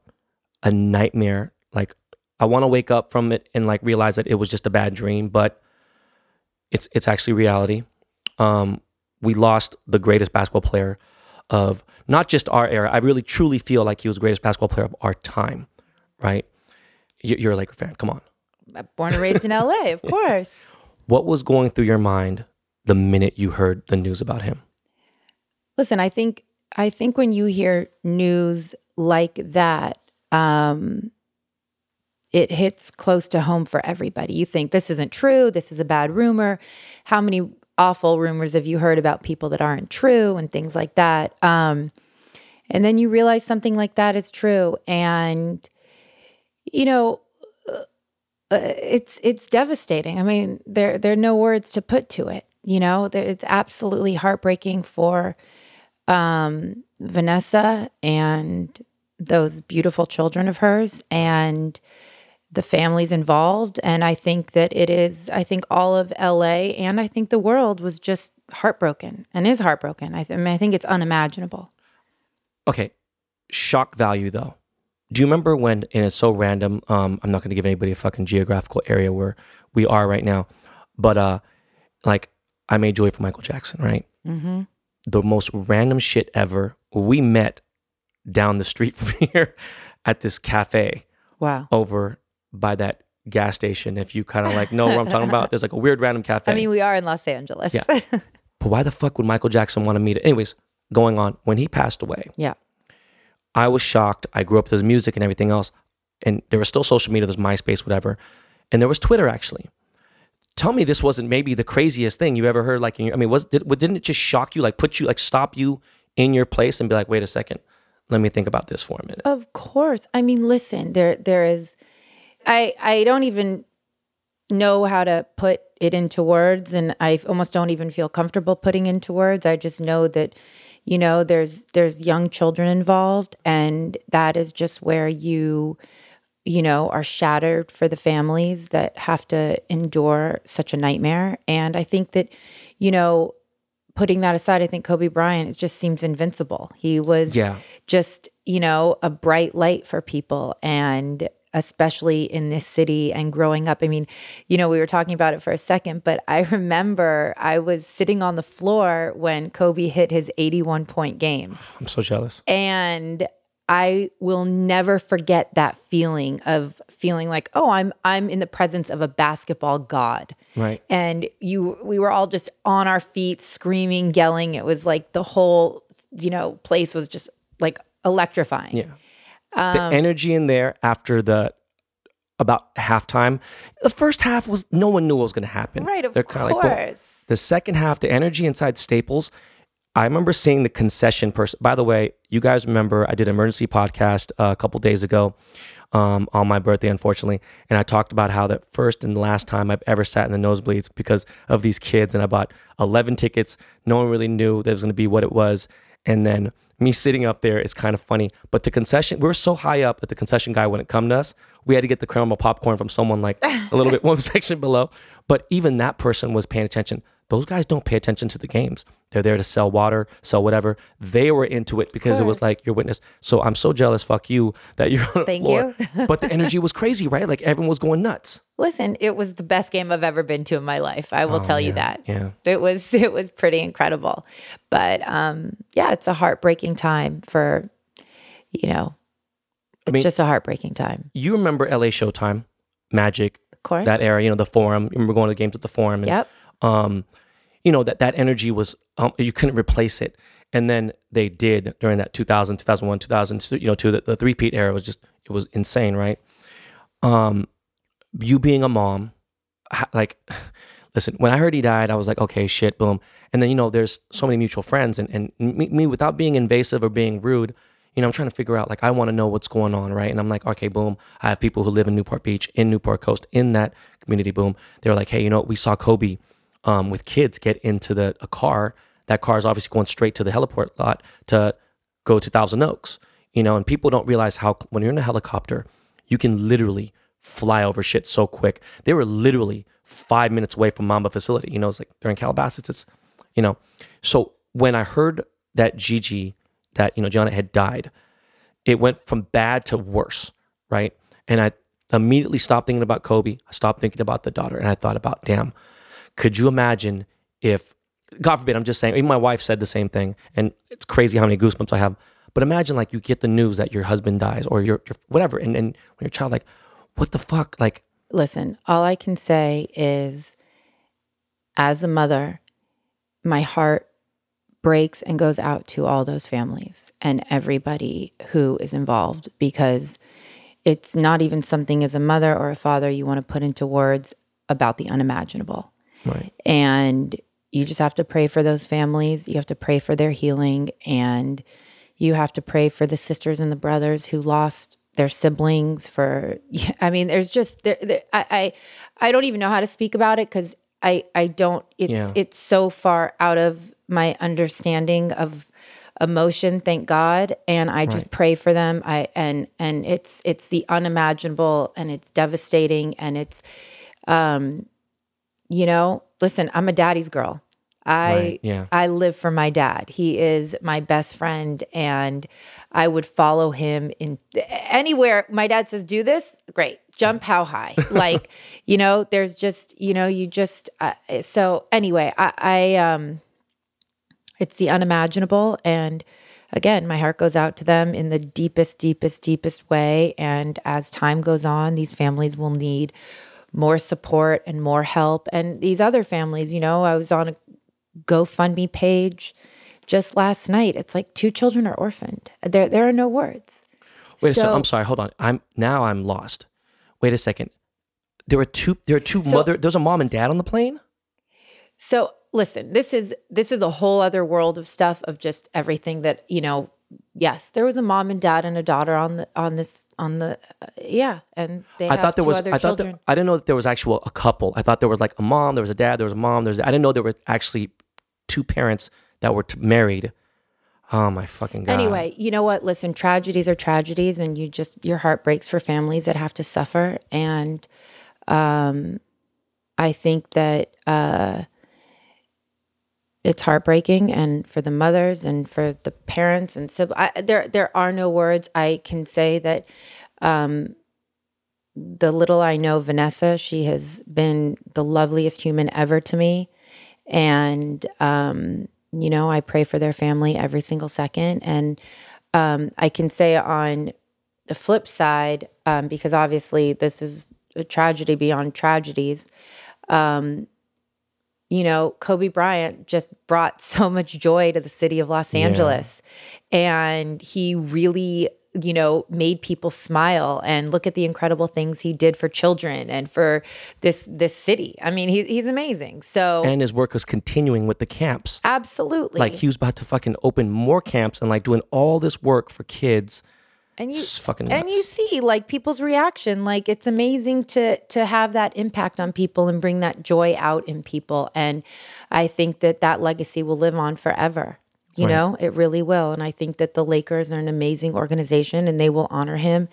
a nightmare. Like, I want to wake up from it and like realize that it was just a bad dream, but it's it's actually reality. Um, we lost the greatest basketball player of not just our era. I really truly feel like he was the greatest basketball player of our time. Right? You- You're a Laker fan. Come on. Born and raised in LA, of course. What was going through your mind the minute you heard the news about him? Listen, I think I think when you hear news like that, um, it hits close to home for everybody. You think this isn't true, this is a bad rumor. How many awful rumors have you heard about people that aren't true and things like that? Um, and then you realize something like that is true, and you know, it's it's devastating. I mean, there there are no words to put to it. You know, it's absolutely heartbreaking for um, Vanessa and those beautiful children of hers and the families involved. And I think that it is, I think all of LA and I think the world was just heartbroken and is heartbroken. I, th- I mean, I think it's unimaginable. Okay, shock value though. Do you remember when? And it's so random. Um, I'm not going to give anybody a fucking geographical area where we are right now, but uh, like I made Joy for Michael Jackson, right? Mm-hmm. The most random shit ever. We met down the street from here at this cafe Wow. over by that gas station. If you kind of like know what I'm talking about, there's like a weird random cafe. I mean, we are in Los Angeles. Yeah. but why the fuck would Michael Jackson want to meet it? Anyways, going on when he passed away. yeah. I was shocked. I grew up with his music and everything else. And there was still social media, there's MySpace, whatever. And there was Twitter actually. Tell me this wasn't maybe the craziest thing you ever heard. Like, your, I mean, was did, didn't it just shock you? Like, put you, like, stop you in your place and be like, wait a second, let me think about this for a minute. Of course. I mean, listen, there there is I I don't even know how to put it into words and I almost don't even feel comfortable putting into words. I just know that you know there's there's young children involved and that is just where you you know are shattered for the families that have to endure such a nightmare and I think that you know putting that aside, I think Kobe Bryant it just seems invincible. He was Yeah. just, you know, a bright light for people and especially in this city and growing up. I mean, you know, we were talking about it for a second, but I remember I was sitting on the floor when Kobe hit his 81 point game. I'm so jealous. And I will never forget that feeling of feeling like, oh, I'm I'm in the presence of a basketball god Right. and you we were all just on our feet screaming yelling it was like the whole you know place was just like electrifying Yeah. The energy in there after the about halftime. The first half was no one knew what was going to happen. right of They're kinda like, course The second half, the energy inside Staples, I remember seeing the concession person. By the way, you guys remember I did an emergency podcast uh, a couple days ago um, on my birthday, unfortunately, and I talked about how that first and last time I've ever sat in the nosebleeds because of these kids, and I bought 11 tickets. No one really knew that it was going to be what it was, and then me sitting up there is kind of funny. But the concession, we were so high up that the concession guy wouldn't come to us. We had to get the caramel popcorn from someone like a little bit one section below. But even that person was paying attention. Those guys don't pay attention to the games. They're there to sell water, sell whatever. They were into it because it was like your witness. So I'm so jealous. Fuck you that you're on the Thank floor. you. but the energy was crazy, right? Like everyone was going nuts. listen it was the best game i've ever been to in my life i will tell you that Oh, Yeah. it was it was pretty incredible but um yeah it's a heartbreaking time for you know it's mean- just a heartbreaking time You remember LA Showtime? Magic, Of course. that era, you know, the forum. I remember going to the games at the forum and Yep. Um, you know, that that energy was um, you couldn't replace it. And then they did during that 2000, 2001, 2002, you know, to the, the three-peat era was just it was insane, right? Um, you being a mom, like, listen, when I heard he died, I was like, okay, shit, boom. And then you know, there's so many mutual friends, and and me, me without being invasive or being rude, you know, I'm trying to figure out like I want to know what's going on, right? And I'm like, okay, boom. I have people who live in Newport Beach, in Newport Coast, in that community, boom. They're like, hey, you know, we saw Kobe um, with kids get into the a car. That car is obviously going straight to the heliport lot to go to Thousand Oaks. You know, and people don't realize how when you're in a helicopter, you can literally fly over shit so quick. They were literally five minutes away from Mamba facility. You know, it's like they're in Calabasas. It's, you know, so when I heard that Gigi, that you know, Gianna had died, it went from bad to worse, right? And I immediately stopped thinking about Kobe. I stopped thinking about the daughter, and I thought about, damn, could you imagine if, God forbid, I'm just saying, even my wife said the same thing, and it's crazy how many goosebumps I have. But imagine like you get the news that your husband dies or your, your whatever, and, and when your child like, what the fuck, like, Listen, all I can say is as a mother, my heart breaks and goes out to all those families and everybody who is involved because it's not even something as a mother or a father you want to put into words about the unimaginable. Right, And you just have to pray for those families. You have to pray for their healing. And you have to pray for the sisters and the brothers who lost their siblings for i mean there's just there, there I, I i don't even know how to speak about it because i i don't it's Yeah. it's so far out of my understanding of emotion thank god and i just Right. pray for them i and and it's it's the unimaginable and it's devastating and it's um you know listen i'm a daddy's girl. I Right, yeah. i live for my dad. He is my best friend and i would follow him in anywhere. My dad says do this? Great. Jump how high. Like you know there's just you know you just uh, so anyway i i um it's the unimaginable and again my heart goes out to them in the deepest deepest deepest way and as time goes on these families will need more support and more help and these other families you know i was on a gofundme page just last night it's like two children are orphaned there there are no words Wait, so, so I'm sorry. Hold on. I'm now I'm lost. Wait a second. There were two. There are two So- mother. There's a mom and dad on the plane. So listen, this is this is a whole other world of stuff of just everything that you know. Yes, there was a mom and dad and a daughter on the on this on the uh, yeah, and they I have thought there two was. I thought children. that, I didn't know that there was actual a couple. I thought there was like a mom. There was a dad. There was a mom. There's. I didn't know there were actually two parents that were t- married. Oh my fucking god. Anyway, you know what? Listen, tragedies are tragedies, and you just your heart breaks for families that have to suffer. And um, I think that uh, it's heartbreaking, and for the mothers and for the parents and so I, there there are no words. I can say that um, the little I know, Vanessa, she has been the loveliest human ever to me, and um, you know I pray for their family every single second, and um, I can say on the flip side, um, because obviously this is a tragedy beyond tragedies. You know, Kobe Bryant just brought so much joy to the city of Los Angeles. And he really, you know, made people smile and look at the incredible things he did for children and for this this city. I mean, he, he's amazing. So and his work was continuing with the camps. absolutely. Like he was about to fucking open more camps and like doing all this work for kids. And you It's fucking and you see like people's reaction like it's amazing to to have that impact on people and bring that joy out in people and i think that that legacy will live on forever you Right. know it really will and i think that the lakers are an amazing organization and they will honor him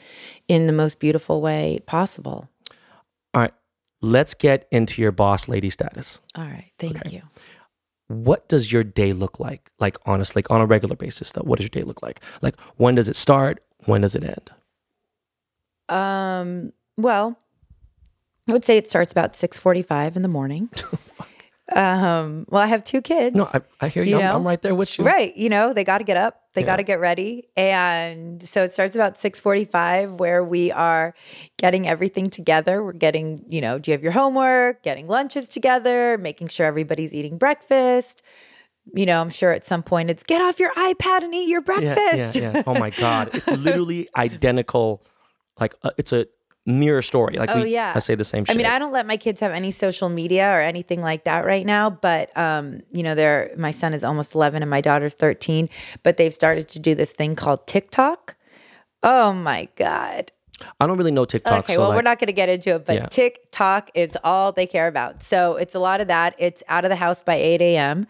in the most beautiful way possible All right, let's get into your boss lady status. all right thank you What does your day look like? Like honestly, like on a regular basis, though. What does your day look like? Like when does it start? When does it end? Um, well, I would say it starts about 6:45 in the morning. Um, well, I have two kids. No, I, I hear you. You I'm. I'm right there with you. Right. You know, they got to get up. They Yeah. got to get ready. And so it starts about 6:45 where we are getting everything together. We're getting, you know, do you have your homework, getting lunches together, making sure everybody's eating breakfast. You know, I'm sure at some point it's get off your iPad and eat your breakfast. yeah, yeah. Oh my god, it's literally identical. Like uh, it's a mirror story. Like Oh, we, yeah. I say the same I mean, I don't let my kids have any social media or anything like that right now, but um, you know, they're my son is almost 11 and my daughter's 13, but they've started to do this thing called TikTok. Oh my god. I don't really know TikTok. Okay, so well, like, we're not going to get into it, but Yeah. TikTok is all they care about. So it's a lot of that. It's out of the house by 8 a.m.,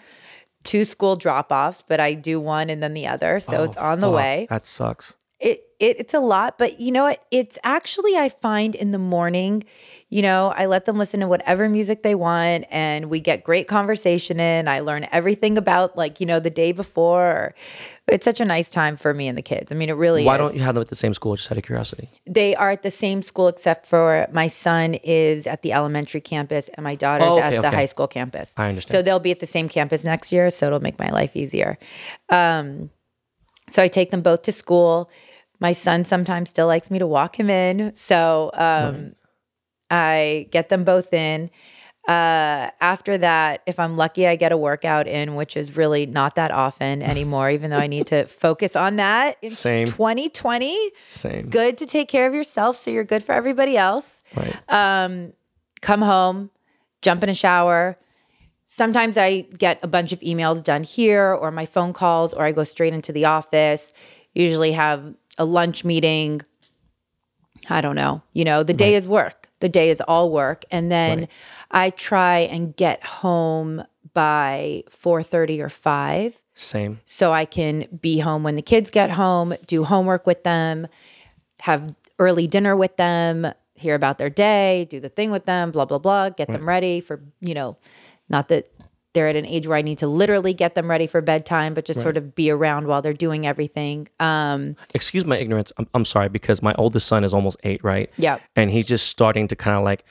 two school drop offs, but I do one and then the other. So oh, it's on the way. That sucks. It, it It's a lot, but you know what? It's actually, I find in the morning, you know, I let them listen to whatever music they want and we get great conversation in. I learn everything about, like, you know, the day before. It's such a nice time for me and the kids. I mean, it really Why is don't you have them at the same school? Just out of curiosity. they are at the same school except for my son is at the elementary campus and my daughter's Oh, at the okay. high school campus. I understand. So they'll be at the same campus next year, so it'll make my life easier. Um, so I take them both to school. My son sometimes still likes me to walk him in, so um, I get them both in. Uh, after that, if I'm lucky, I get a workout in, which is really not that often anymore, even though I need to focus on that. It's Same. 2020 Same. good to take care of yourself so you're good for everybody else. Right. Um, come home, jump in a shower. Sometimes I get a bunch of emails done here or my phone calls or I go straight into the office. Usually have a lunch meeting. I don't know. You know, the day is work. The day is all work and then Right. I try and get home by 4:30 or 5 Same. so I can be home when the kids get home, do homework with them, have early dinner with them, hear about their day, do the thing with them, blah blah blah, get them ready for, you know, not that they're at an age where I need to literally get them ready for bedtime, but just sort of be around while they're doing everything. Um, Excuse my ignorance. I'm, I'm sorry because my oldest son is almost eight, right? Yeah. And he's just starting to kind of like,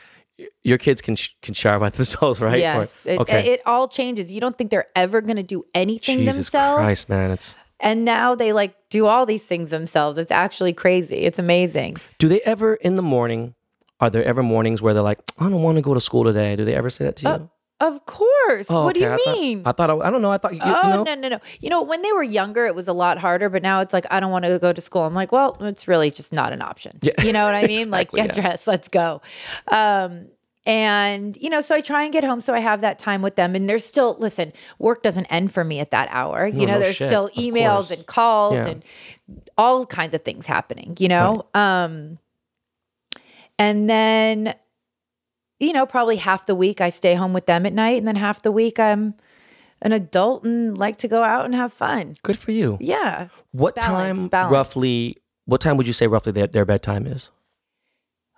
your kids can sh- can shower by themselves, right? Or- yes, it, okay. it all changes. You don't think they're ever going to do anything Jesus themselves. Christ, man! It's And now they like do all these things themselves. It's actually crazy. It's amazing. Do they ever in the morning? Are there ever mornings where they're like, I don't want to go to school today? Do they ever say that to uh, you? Of course. Oh, what do you I thought- mean? I thought, I, I don't know. I thought you, you Oh know. no no no! You know when they were younger, it was a lot harder. But now it's like I don't want to go to school. I'm like, well, it's really just not an option. Yeah. You know what I mean? like, get yeah. dressed, let's go. Um, and you know, so I try and get home so I have that time with them. And there's still listen, work doesn't end for me at that hour. you No, know, no there's shit. still emails and calls Yeah. and all kinds of things happening. You know, um, and then you know, probably half the week I stay home with them at night, and then half the week I'm an adult and like to go out and have fun. Good for you. Yeah. What Balance, time balance. roughly? What time would you say roughly their, their bedtime is?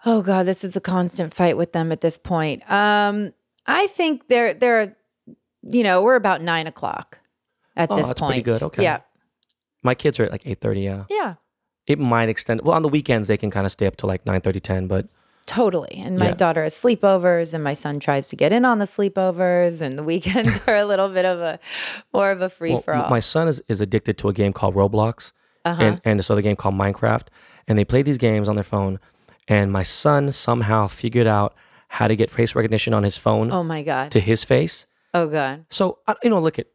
Oh God, this is a constant fight with them at this point. Um, I think they're they're, you know, we're about nine o'clock at Oh, this that's point. pretty good. Okay. Yeah. My kids are at like eight thirty. Yeah, Yeah. it might extend. Well, on the weekends they can kind of stay up to like 9, 30, 10, But Totally. And my Yeah. daughter has sleepovers and my son tries to get in on the sleepovers and the weekends are a little bit of a more of a free well, for all. my son is, is addicted to a game called Roblox Uh-huh. and and this other game called Minecraft, and they play these games on their phone. And my son somehow figured out how to get face recognition on his phone oh my God. to his face. Oh God. So you know, look at.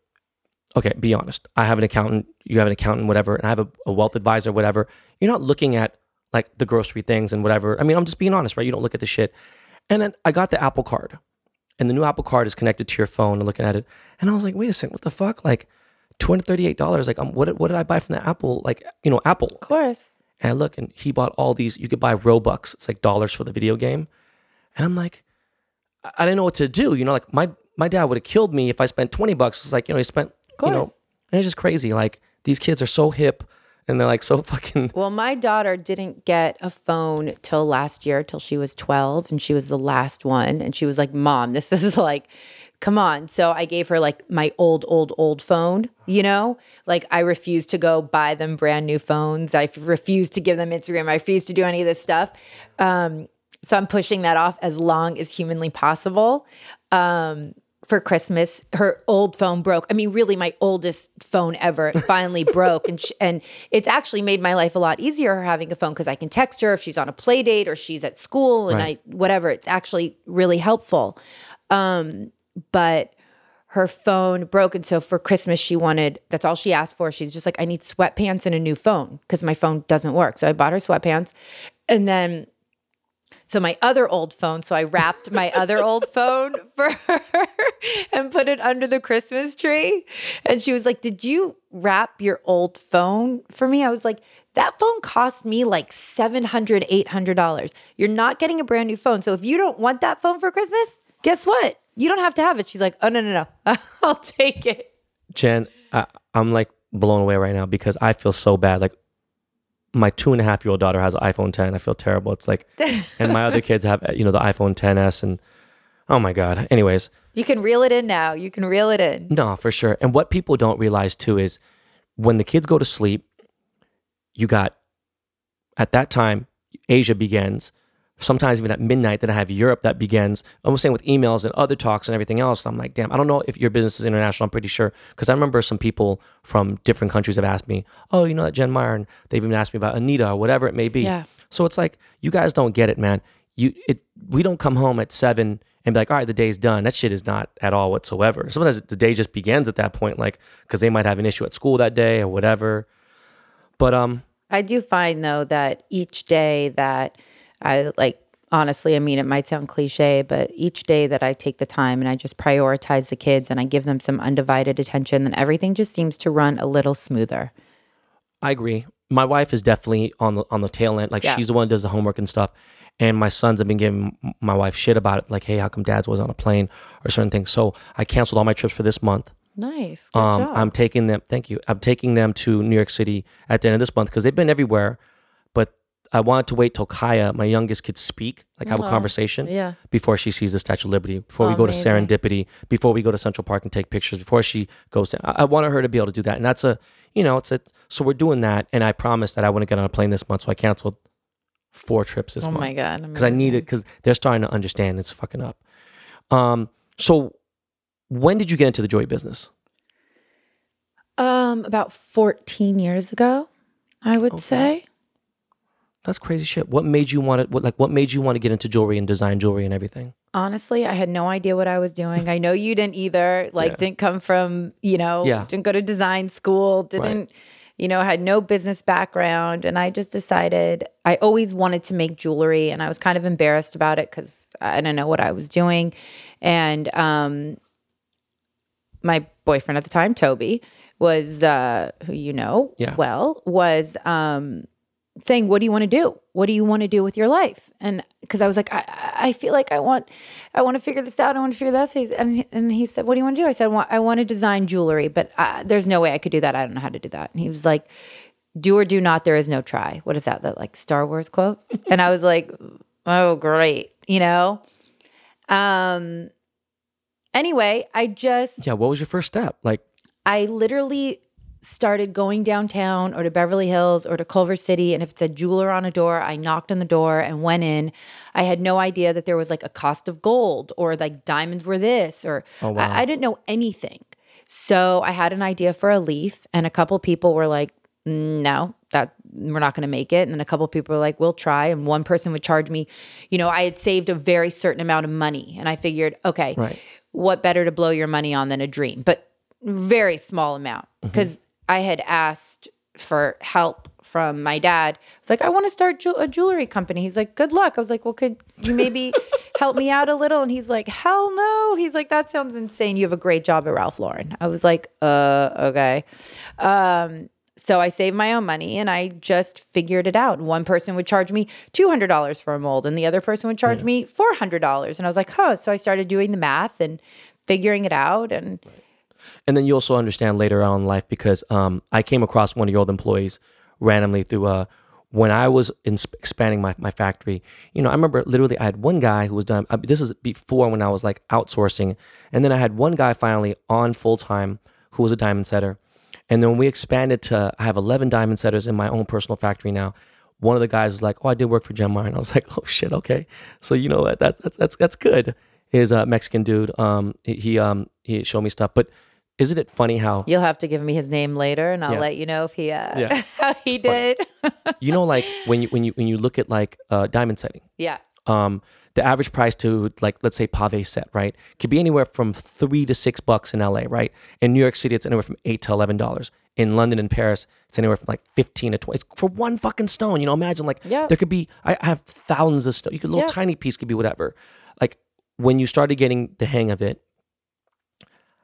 Okay, be honest. I have an accountant. You have an accountant, whatever, and I have a, a wealth advisor, whatever. You're not looking at like the grocery things and whatever. I mean, I'm just being honest, right? You don't look at the shit. And then I got the Apple Card, and the new Apple Card is connected to your phone. And looking at it, and I was like, wait a second, what the fuck? Like, two hundred thirty-eight dollars. Like, um, what did- what did I buy from the Apple? Like, you know, Apple. Of course. And I look, and he bought all these. You could buy Robux. It's like dollars for the video game. And I'm like, I I didn't know what to do. You know, like my my dad would have killed me if I spent twenty bucks. It's like you know, he spent. You know, and it's just crazy. Like these kids are so hip, and they're like so fucking. Well, my daughter didn't get a phone till last year, till she was 12, and she was the last one. And she was like, Mom, this is like, come on. So I gave her like my old, old, old phone, you know? Like I refused to go buy them brand new phones. I refused to give them Instagram. I refused to do any of this stuff. Um, so I'm pushing that off as long as humanly possible. Um, for Christmas. Her old phone broke. I mean, really, my oldest phone ever It finally broke, and sh- and it's actually made my life a lot easier her having a phone because I can text her if she's on a play date or she's at school and Right. I whatever. It's actually really helpful. Um, but her phone broke, and so for Christmas she wanted. That's all she asked for. She's just like, I need sweatpants and a new phone because my phone doesn't work. So I bought her sweatpants, and then so my other old phone, so I wrapped my other old phone for her and put it under the Christmas tree. And she was like, "Did you wrap your old phone for me?" I was like, "That phone cost me like 700 $800. You're not getting a brand new phone. So if you don't want that phone for Christmas, guess what? You don't have to have it." She's like, "Oh no, no, no. I'll take it." Jen, I, I'm like blown away right now because I feel so bad. Like my two and a half year old daughter has an iPhone 10. I feel terrible. It's like, and my other kids have, you know, the iPhone 10s and oh my God. Anyways, You can reel it in now. You can reel it in. no, for sure. And what people don't realize too is when the kids go to sleep, you got at that time, Asia begins. Sometimes even at midnight, then I have Europe that begins. I'm saying with emails and other talks and everything else. I'm like, damn, I don't know if your business is international. I'm pretty sure because I remember some people from different countries have asked me, oh, you know that Jen Meyer, and they've even asked me about Anita or whatever it may be. Yeah. So it's like you guys don't get it, man. You it we don't come home at seven and be like, all right, the day's done. That shit is not at all whatsoever. Sometimes the day just begins at that point, like because they might have an issue at school that day or whatever. But um, I do find though that each day that I like, honestly, I mean, it might sound cliche, but each day that I take the time and I just prioritize the kids and I give them some undivided attention, then everything just seems to run a little smoother. I agree. My wife is definitely on the on the tail end. Like Yeah. she's the one that does the homework and stuff. And my sons have been giving my wife shit about it. Like, hey, how come dad's was on a plane or certain things? So I canceled all my trips for this month. Nice. Good Um, job. I'm taking them. Thank you. I'm taking them to New York City at the end of this month because they've been everywhere. But I wanted to wait till Kaya, my youngest, could speak, like have a Aw, conversation, yeah. before she sees the Statue of Liberty, before we go to Serendipity, before we go to Central Park and take pictures, before she goes. To, I, I wanted her to be able to do that, and that's a, you know, it's a. So we're doing that, and I promised that I wouldn't get on a plane this month, so I canceled four trips this oh month my God. because I need it because they're starting to understand it's fucking up. Um, so when did you get into the joy business? Um, about 14 years ago, I would say. That's crazy shit. What made you want to? What like? What made you want to get into jewelry and design jewelry and everything? Honestly, I had no idea what I was doing. I know you didn't either. Like, Yeah. didn't come from, you know, Yeah. didn't go to design school, didn't, you know, had no business background. And I just decided I always wanted to make jewelry and I was kind of embarrassed about it because I didn't know what I was doing. And um, my boyfriend at the time, Toby, was, uh, who you know Yeah. well, was, um, saying, "What do you want to do? What do you want to do with your life?" And because I was like, I, I- I feel like I want, I want to figure this out. I want to figure this. out. And he- and he said, "What do you want to do?" I said, "I want, I want to design jewelry, but uh, there's no way I could do that. I don't know how to do that." And he was like, "Do or do not. There is no try." What is that? That like Star Wars quote? and I was like, "Oh, great," you know. Um. Anyway, I just Yeah. What was your first step? Like, I literally started going downtown or to Beverly Hills or to Culver City. And if it's a jeweler on a door, I knocked on the door and went in. I had no idea that there was like a cost of gold or like diamonds were this or Oh, wow. I, I didn't know anything. So I had an idea for a leaf, and a couple people were like, "Mm, no, that we're not going to make it. And then a couple people were like, we'll try. And one person would charge me, you know, I had saved a very certain amount of money. And I figured, okay, Right. what better to blow your money on than a dream? But very small amount because I had asked for help from my dad. It's like, I want to start ju- a jewelry company. He's like, good luck. I was like, well, could you maybe help me out a little? And he's like, hell no. He's like, that sounds insane. You have a great job at Ralph Lauren. I was like, uh, okay. Um, so I saved my own money and I just figured it out. One person would charge me $200 for a mold and the other person would charge me $400. And I was like, huh. So I started doing the math and figuring it out. And and then you also understand later on in life because um, I came across one of your old employees randomly through uh, when I was in expanding my, my factory. You know, I remember literally I had one guy who was done. Uh, this is before when I was like outsourcing, and then I had one guy finally on full time who was a diamond setter. And then when we expanded to, I have 11 diamond setters in my own personal factory now. One of the guys was like, "Oh, I did work for Jen Meyer," and I was like, "Oh shit, okay." So you know what? That's that's that's that's good. His uh, Mexican dude. Um, he, he um he showed me stuff. But isn't it funny how You'll have to give me his name later, and I'll Yeah. let you know if he uh, Yeah. how he did. you know like when you when you when you look at like uh, diamond setting, yeah. um, the average price to like let's say pave set, right, could be anywhere from three to six bucks in LA, right? In New York City, it's anywhere from eight to eleven dollars. In London and Paris, it's anywhere from like fifteen to twenty it's for one fucking stone. You know, imagine like Yeah. there could be I I have thousands of stone. You could a little Yeah. tiny piece could be whatever. Like when you started getting the hang of it,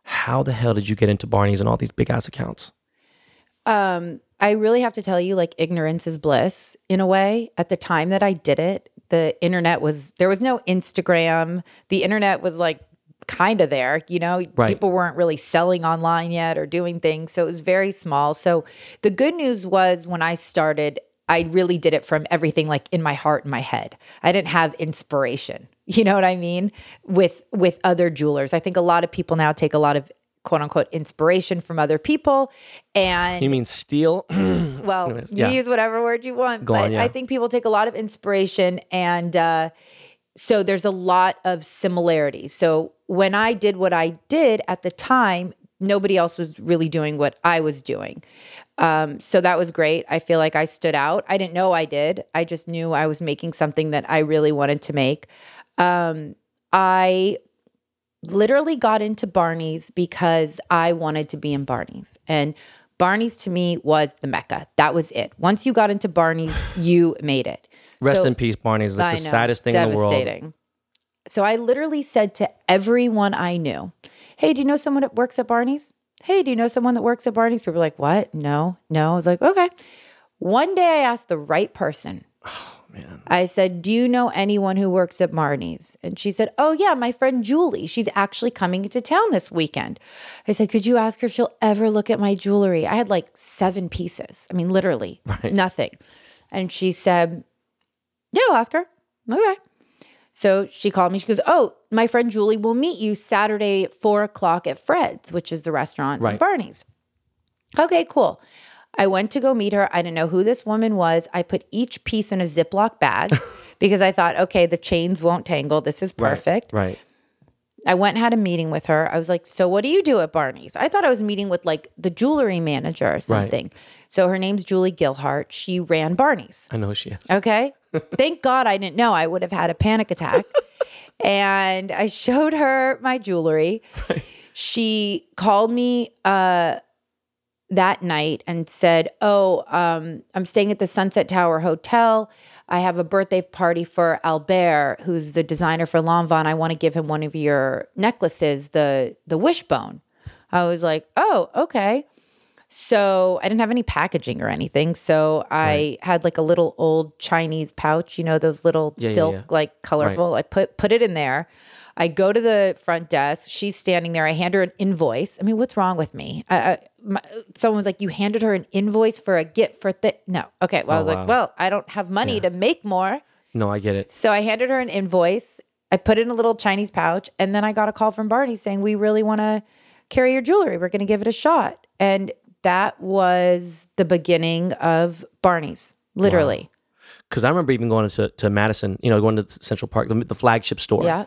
how the hell did you get into Barney's and all these big ass accounts? Um, I really have to tell you, like, ignorance is bliss in a way. At the time that I did it, the internet was, there was no Instagram. The internet was like kind of there, you know, Right. people weren't really selling online yet or doing things. So it was very small. So the good news was when I started, I really did it from everything like in my heart and my head. I didn't have inspiration. You know what I mean? With with other jewelers. I think a lot of people now take a lot of quote unquote inspiration from other people and You mean steal? well, Anyways, you yeah. use whatever word you want, Go but on, yeah. I think people take a lot of inspiration, and uh, so there's a lot of similarities. So when I did what I did at the time, nobody else was really doing what I was doing. Um, so that was great. I feel like I stood out. I didn't know I did. I just knew I was making something that I really wanted to make. Um, I literally got into Barney's because I wanted to be in Barney's. And Barney's to me was the mecca. That was it. Once you got into Barney's, you made it. Rest So- in peace, Barney's like I the know, saddest thing in the world. devastating. So I literally said to everyone I knew, Hey, do you know someone that works at Barney's? Hey, do you know someone that works at Barney's? People were like, What? No, no. I was like, Okay. One day I asked the right person. Man. I said, Do you know anyone who works at Barney's? And she said, Oh, yeah, my friend Julie. She's actually coming into town this weekend. I said, Could you ask her if she'll ever look at my jewelry? I had like seven pieces. I mean, literally nothing. And she said, Yeah, I'll ask her. Okay. So she called me. She goes, Oh, my friend Julie will meet you Saturday at four o'clock at Fred's, which is the restaurant Right. Barney's. Okay, cool. I went to go meet her. I didn't know who this woman was. I put each piece in a Ziploc bag because I thought, okay, the chains won't tangle. This is perfect. Right. I went and had a meeting with her. I was like, So what do you do at Barney's? I thought I was meeting with like the jewelry manager or something. So her name's Julie Gilhart. She ran Barney's. I know who she is. Okay. Thank God I didn't know. I would have had a panic attack. and I showed her my jewelry. She called me uh, that night and said, Oh, um, I'm staying at the Sunset Tower Hotel. I have a birthday party for Albert, who's the designer for Lanvin. I want to give him one of your necklaces, the the wishbone. I was like, Oh, okay. So I didn't have any packaging or anything. So I had like a little old Chinese pouch, you know, those little Yeah, yeah, silk, yeah. like colorful. I put put it in there. I go to the front desk. She's standing there. I hand her an invoice. I mean, what's wrong with me? I, I, my, someone was like, "You handed her an invoice for a gift for the no." Okay, well, I Oh, was wow. like, "Well, I don't have money to make more." No, I get it. So I handed her an invoice. I put it in a little Chinese pouch, and then I got a call from Barney saying, "We really want to carry your jewelry. We're going to give it a shot." And that was the beginning of Barney's, literally. Because I remember even going to, to Madison, you know, going to Central Park, the, the flagship store. Yeah.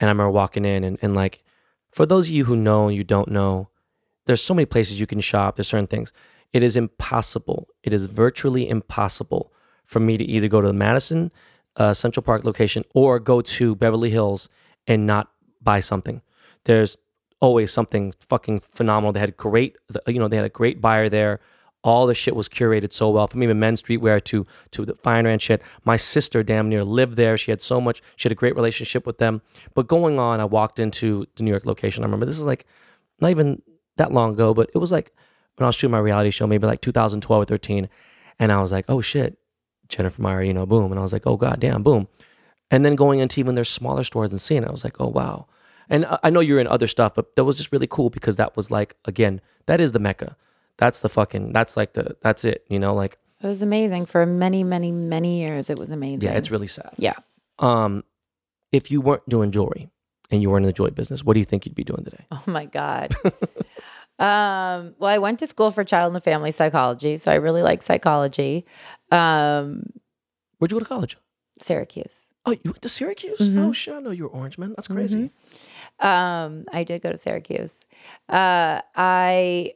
And I remember walking in and, and like, for those of you who know and you don't know, there's so many places you can shop. There's certain things. It is impossible. It is virtually impossible for me to either go to the Madison uh, Central Park location or go to Beverly Hills and not buy something. There's always something fucking phenomenal. They had great, you know, they had a great buyer there. All the shit was curated so well from even men's streetwear to to the fine and shit. My sister damn near lived there. She had so much. She had a great relationship with them. But going on, I walked into the New York location. I remember this is like not even that long ago, but it was like when I was shooting my reality show, maybe like 2012 or 13, and I was like, oh shit, Jennifer Meyer, you know, boom, and I was like, oh god damn, boom, and then going into even their smaller stores and seeing it, I was like, oh wow. And I- I know you're in other stuff, but that was just really cool because that was like, again, that is the mecca. That's the fucking, that's like the, that's it, you know, like, It was amazing for many, many, many years. It was amazing. yeah, it's really sad. yeah. Um, if you weren't doing jewelry and you weren't in the jewelry business, what do you think you'd be doing today? Oh my God. um, well, I went to school for child and family psychology, so I really like psychology. Um, Where'd you go to college? Syracuse. Oh, you went to Syracuse? Mm-hmm. Oh shit, I know you were Orange man. That's crazy. Um, I did go to Syracuse. Uh, I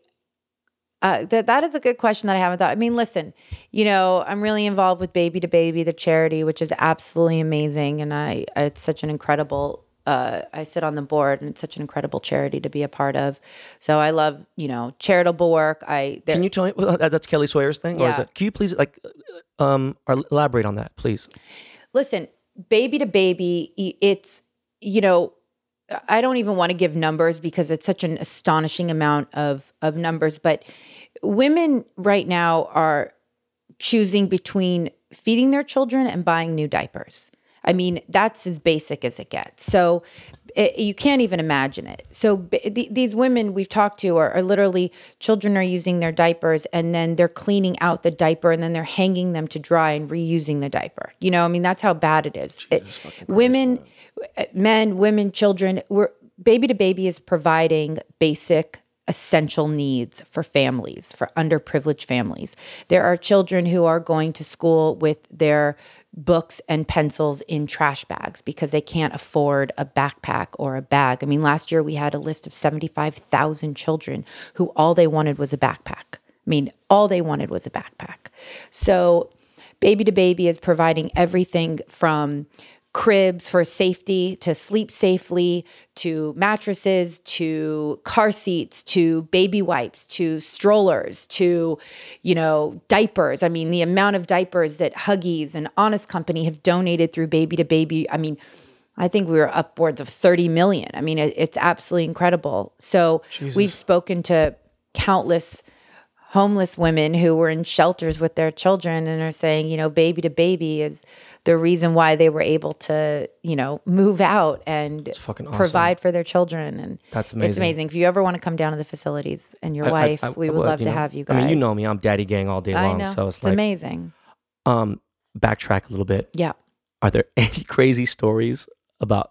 uh, that that is a good question that I haven't thought. I mean, listen, you know, I'm really involved with Baby to Baby, the charity, which is absolutely amazing, and I it's such an incredible. Uh, I sit on the board, and it's such an incredible charity to be a part of. So I love, you know, charitable work. I Can you tell me well, that, that's Kelly Sawyer's thing, or is it? Can you please like um elaborate on that, please? listen, baby to baby, it's, you know, I don't even want to give numbers because it's such an astonishing amount of of numbers, but women right now are choosing between feeding their children and buying new diapers. I mean, that's as basic as it gets. So it, you can't even imagine it. So b- th- these women we've talked to are, are literally children are using their diapers and then they're cleaning out the diaper and then they're hanging them to dry and reusing the diaper. You know, I mean, that's how bad it is. It- women, uh, men, women, children, we're baby to baby is providing basic essential needs for families, for underprivileged families. There are children who are going to school with their books and pencils in trash bags because they can't afford a backpack or a bag. I mean, last year we had a list of 75,000 children who all they wanted was a backpack. I mean, all they wanted was a backpack. So, Baby to Baby is providing everything from cribs for safety to sleep safely to mattresses to car seats to baby wipes to strollers to you know diapers. I mean the amount of diapers that huggies and honest company have donated through baby to baby i mean i think we were upwards of 30 million. I mean it, it's absolutely incredible. So we've spoken to countless homeless women who were in shelters with their children and are saying, you know, baby to baby is the reason why they were able to, you know, move out and awesome. provide for their children. And That's amazing. It's amazing. If you ever want to come down to the facilities and your I- I- wife, I- we I would love to know. have you guys. I mean, you know me. I'm daddy gang all day I long. So it's, it's like, amazing. um, backtrack a little bit. Yeah. Are there any crazy stories about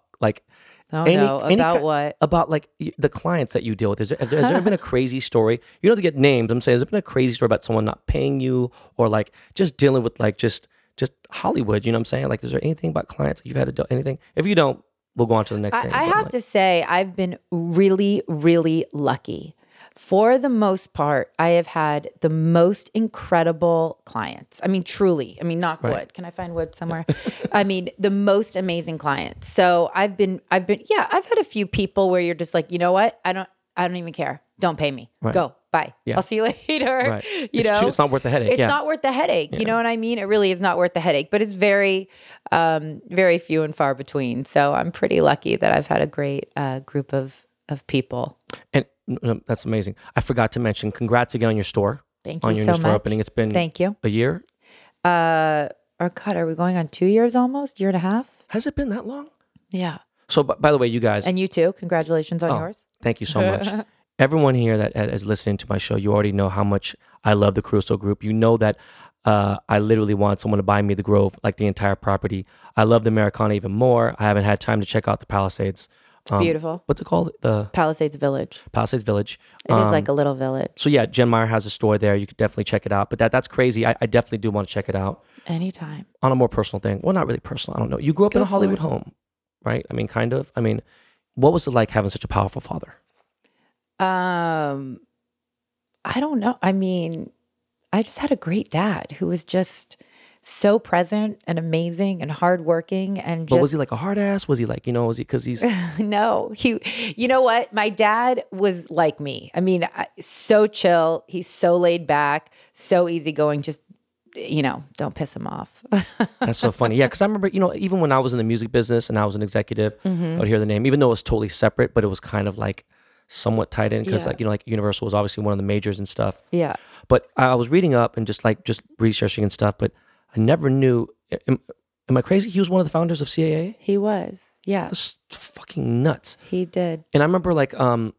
Oh any- no. any About ki- what? about like the clients that you deal with? Is there, has there, has there been a crazy story? You don't have to get named. I'm saying, has there been a crazy story about someone not paying you or like just dealing with like just just Hollywood? You know what I'm saying? Like, is there anything about clients that you've had to do anything? If you don't, we'll go on to the next I, thing. I have like, to say, I've been really, really lucky. For the most part, I have had the most incredible clients. I mean, truly. I mean, knock Right. wood. Can I find wood somewhere? I mean, the most amazing clients. So I've been, I've been, yeah, I've had a few people where you're just like, you know what? I don't, I don't even care. Don't pay me. Right. Go. Bye. Yeah. I'll see you later. Right. You It's know, true. It's not worth the headache. It's Yeah. not worth the headache. You know what I mean? It really is not worth the headache, but it's very, um, very few and far between. So I'm pretty lucky that I've had a great uh, group of of people. And that's amazing. I forgot to mention, congrats again on your store. Thank you on your so new store much. opening. It's been Thank you. a year. Uh, or God, are we going on two years almost? Year and a half? Has it been that long? Yeah. So, b- by the way, you guys, And you too. Congratulations on Oh, yours. Thank you so much. Everyone here that is listening to my show, you already know how much I love the Caruso Group. You know that uh, I literally want someone to buy me the Grove, like the entire property. I love the Americana even more. I haven't had time to check out the Palisades. Um, Beautiful. What's it called? The Palisades Village. Palisades Village. It is Um, like a little village. So yeah, Jen Meyer has a store there. You could definitely check it out. But that that's crazy. I, I definitely do want to check it out Anytime. on a more personal thing. Well, not really personal. I don't know. You grew up in a Hollywood it. home, right? I mean, kind of. I mean, what was it like having such a powerful father? Um, I don't know. I mean, I just had a great dad who was just so present and amazing and hardworking and But just was he like a hard ass? Was he like, you know, was he because he's no, he, you know what? My dad was like me. I mean, so chill. He's so laid back, so easygoing. Just, you know, don't piss him off. That's so funny. Yeah, because I remember, you know, even when I was in the music business and I was an executive, Mm-hmm. I would hear the name, even though it was totally separate, but it was kind of like somewhat tied in because, Yeah. like, you know, like Universal was obviously one of the majors and stuff. yeah. But I was reading up and just like just researching and stuff, but I never knew. Am, am I crazy? He was one of the founders of CAA. He was. Yeah. That's fucking nuts. He did. And I remember like um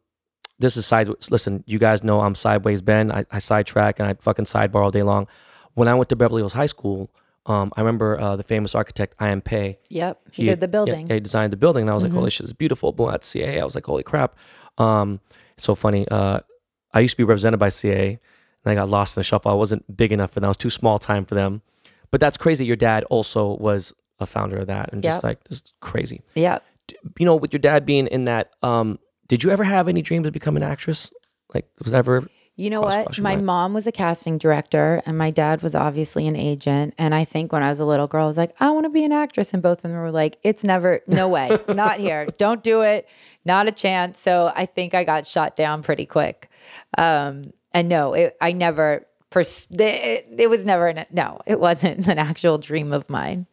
this is sideways listen, you guys know I'm sideways Ben. I, I sidetrack and I fucking sidebar all day long. When I went to Beverly Hills High School, um, I remember uh, the famous architect I M Pei. Yep. He, did the building. Mm-hmm. Yeah, he designed the building and I was like, holy shit, it's beautiful. Boom at CAA. I was like, holy crap. Um it's so funny. Uh I used to be represented by CAA and I got lost in the shuffle. I wasn't big enough for them. I was too small time for them. But that's crazy. Your dad also was a founder of that, and Yep. just like it's crazy. Yeah. You know, with your dad being in that, um, did you ever have any dreams of becoming an actress? Like, was that ever? You know Cross- what? My mom was a casting director, and my dad was obviously an agent. And I think when I was a little girl, I was like, I want to be an actress. And both of them were like, It's never, no way, not here. Don't do it. Not a chance. So I think I got shot down pretty quick. Um, and no, it, I never, pers- it, it was never, an, no, it wasn't an actual dream of mine.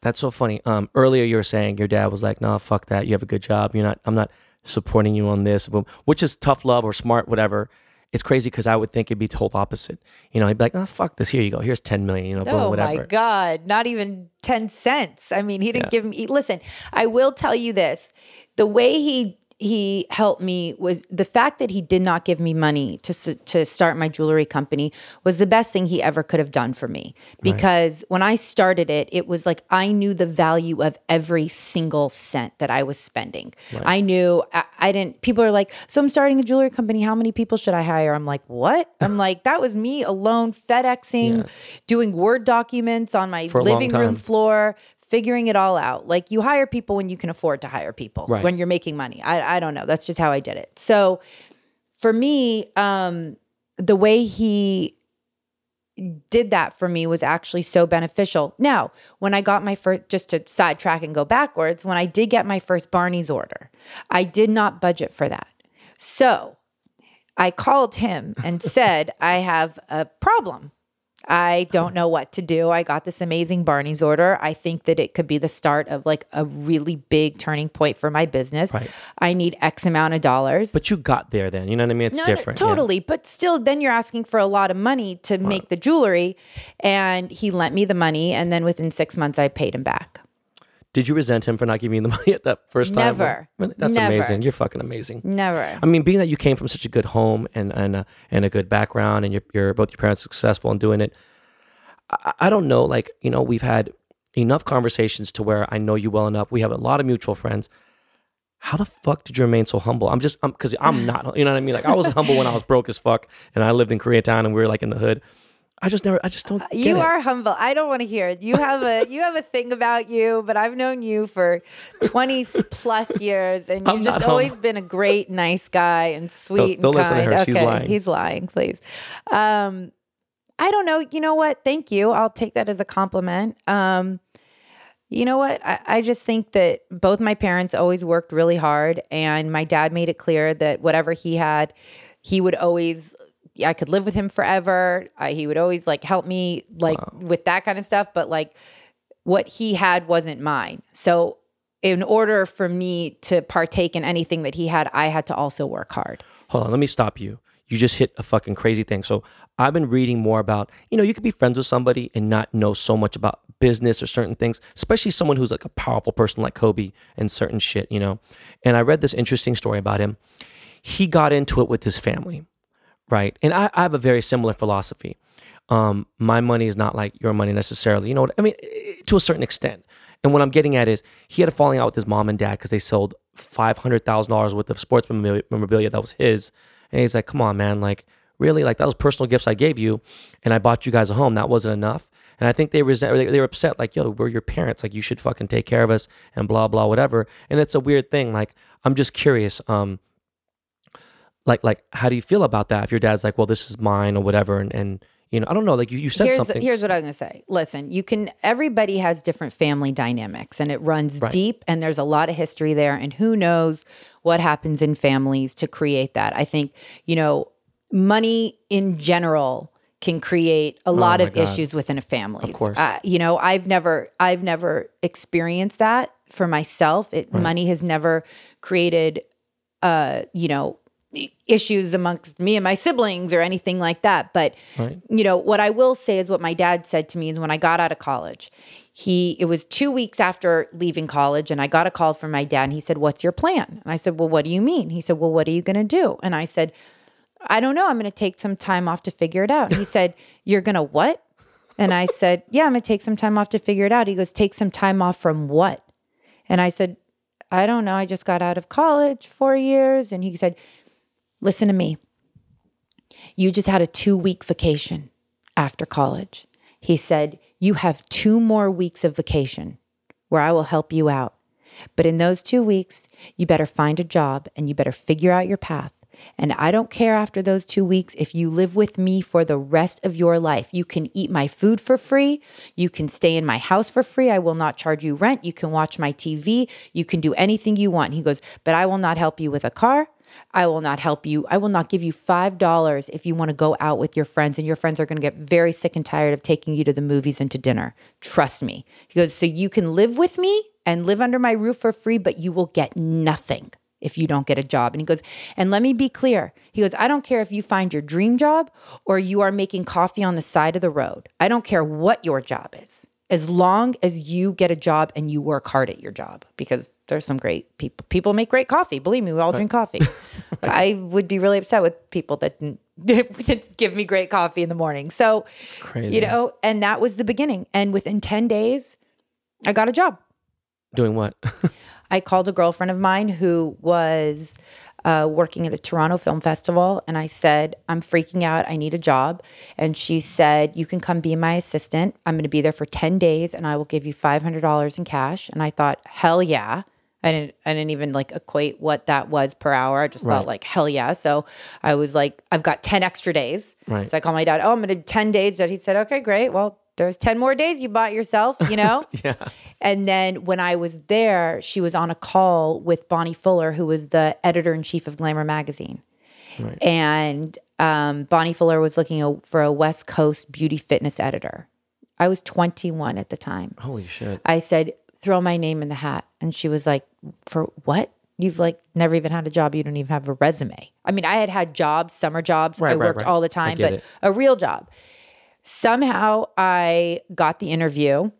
That's so funny. Um, earlier you were saying your dad was like, "No, fuck that. You have a good job. You're not. I'm not supporting you on this." Which is tough love or smart, whatever. It's crazy because I would think it'd be total opposite. You know, he'd be like, "Oh, fuck this. Here you go. Here's ten million. You know, boom, Oh whatever." my God. Not even 10 cents. I mean, he didn't give me, listen, I will tell you this the way he, he helped me was the fact that he did not give me money to to start my jewelry company was the best thing he ever could have done for me because when I started it it was like I knew the value of every single cent that I was spending. I knew I, I didn't people are like so I'm starting a jewelry company how many people should I hire? I'm like what? I'm like that was me alone FedExing doing word documents on my For living room floor figuring it all out. Like you hire people when you can afford to hire people, Right. when you're making money. I, I don't know. That's just how I did it. So for me, um, the way he did that for me was actually so beneficial. Now, when I got my first, just to sidetrack and go backwards, when I did get my first Barney's order, I did not budget for that. So I called him and said, I have a problem. I don't know what to do. I got this amazing Barney's order. I think that it could be the start of like a really big turning point for my business. Right. I need X amount of dollars. But you got there then. You know what I mean? It's No, no, different. yeah. totally. But still, then you're asking for a lot of money to make the jewelry. And he lent me the money. And then within six months, I paid him back. Did you resent him for not giving you the money at that first time? Never. Really? That's Never. amazing. You're fucking amazing. Never. I mean, being that you came from such a good home and and a, and a good background, and you're, you're both your parents successful in doing it, I, I don't know. Like you know, we've had enough conversations to where I know you well enough. We have a lot of mutual friends. How the fuck did you remain so humble? I'm just because I'm, not. You know what I mean? Like I was humble when I was broke as fuck, and I lived in Koreatown, and we were like in the hood. I just never. I just don't. Get You are humble. I don't want to hear it. You have a you have a thing about you, but I've known you for 20 plus years and you've just always humble. been a great nice guy and sweet don't and listen to kind. her. She's okay, lying. he's lying, please. Um I don't know. You know what? Thank you. I'll take that as a compliment. Um you know what? I, I just think that both my parents always worked really hard, and my dad made it clear that whatever he had, he would always. I could live with him forever. I, he would always like help me like with that kind of stuff. But like, what he had wasn't mine. So, in order for me to partake in anything that he had, I had to also work hard. hold on, let me stop you. You just hit a fucking crazy thing. So I've been reading more about, you know, you could be friends with somebody and not know so much about business or certain things, especially someone who's like a powerful person like Kobe and certain shit, you know. And I read this interesting story about him. He got into it with his family, right? And I, I have a very similar philosophy. Um, my money is not like your money necessarily. You know what I mean? eh, To a certain extent. And what I'm getting at is he had a falling out with his mom and dad because they sold five hundred thousand dollars worth of sports memorabilia- memorabilia that was his. And he's like, "Come on, man! Like, really? Like that was personal gifts I gave you, and I bought you guys a home. That wasn't enough." And I think they resent, they, they were upset, like, "Yo, we're your parents. Like, you should fucking take care of us and blah blah whatever." And it's a weird thing. Like, I'm just curious. Um, like like how do you feel about that? If your dad's like, "Well, this is mine" or whatever, and and you know, I don't know. Like you, you said here's something. here's what I'm gonna say. Listen, you can everybody has different family dynamics and it runs deep and there's a lot of history there and who knows what happens in families to create that. I think, you know, money in general can create a lot Oh of God. issues within a family. Of course. Uh, you know, I've never I've never experienced that for myself. It money has never created uh, you know, issues amongst me and my siblings or anything like that. But you know, what I will say is what my dad said to me is when I got out of college, he it was two weeks after leaving college, and I got a call from my dad, and he said, "What's your plan?" And I said, "Well, what do you mean?" He said, "Well, what are you going to do?" And I said, "I don't know. I'm going to take some time off to figure it out." And he said, "You're going to what?" And I said, "Yeah, I'm going to take some time off to figure it out." He goes, "Take some time off from what?" And I said, I don't know. I just got out of college four years. And he said, Listen to me. You just had a two week vacation after college. He said, You have two more weeks of vacation where I will help you out. But in those two weeks, you better find a job and you better figure out your path. And I don't care after those two weeks if you live with me for the rest of your life. You can eat my food for free. You can stay in my house for free. I will not charge you rent. You can watch my TV. You can do anything you want. He goes, But I will not help you with a car. I will not help you. I will not give you $5 if you want to go out with your friends, and your friends are going to get very sick and tired of taking you to the movies and to dinner. Trust me. He goes, So you can live with me and live under my roof for free, but you will get nothing if you don't get a job. And he goes, and let me be clear. He goes, I don't care if you find your dream job or you are making coffee on the side of the road. I don't care what your job is, as long as you get a job and you work hard at your job, because there's some great people. People make great coffee. Believe me, we all drink coffee. I would be really upset with people that didn't give me great coffee in the morning. So, Crazy. you know, and that was the beginning. And within 10 days, I got a job. Doing what? I called a girlfriend of mine who was uh, working at the Toronto Film Festival, and I said, I'm freaking out. I need a job. And she said, You can come be my assistant. I'm going to be there for 10 days, and I will give you $500 in cash. And I thought, Hell yeah. I didn't. I didn't even like equate what that was per hour. I just Right. thought like hell yeah. So I was like, I've got ten extra days. Right. So I called my dad. Oh, I'm gonna do ten days. Dad, he said, okay, great. Well, there's ten more days you bought yourself. You know. yeah. And then when I was there, she was on a call with Bonnie Fuller, who was the editor in chief of Glamour magazine. Right. And um, Bonnie Fuller was looking for a West Coast beauty fitness editor. I was 21 at the time. Holy shit. I said, throw my name in the hat. And she was like, for what? You've like never even had a job. You don't even have a resume. I mean, I had had jobs, summer jobs. Right, I right, worked all the time, but it. a real job. Somehow I got the interview.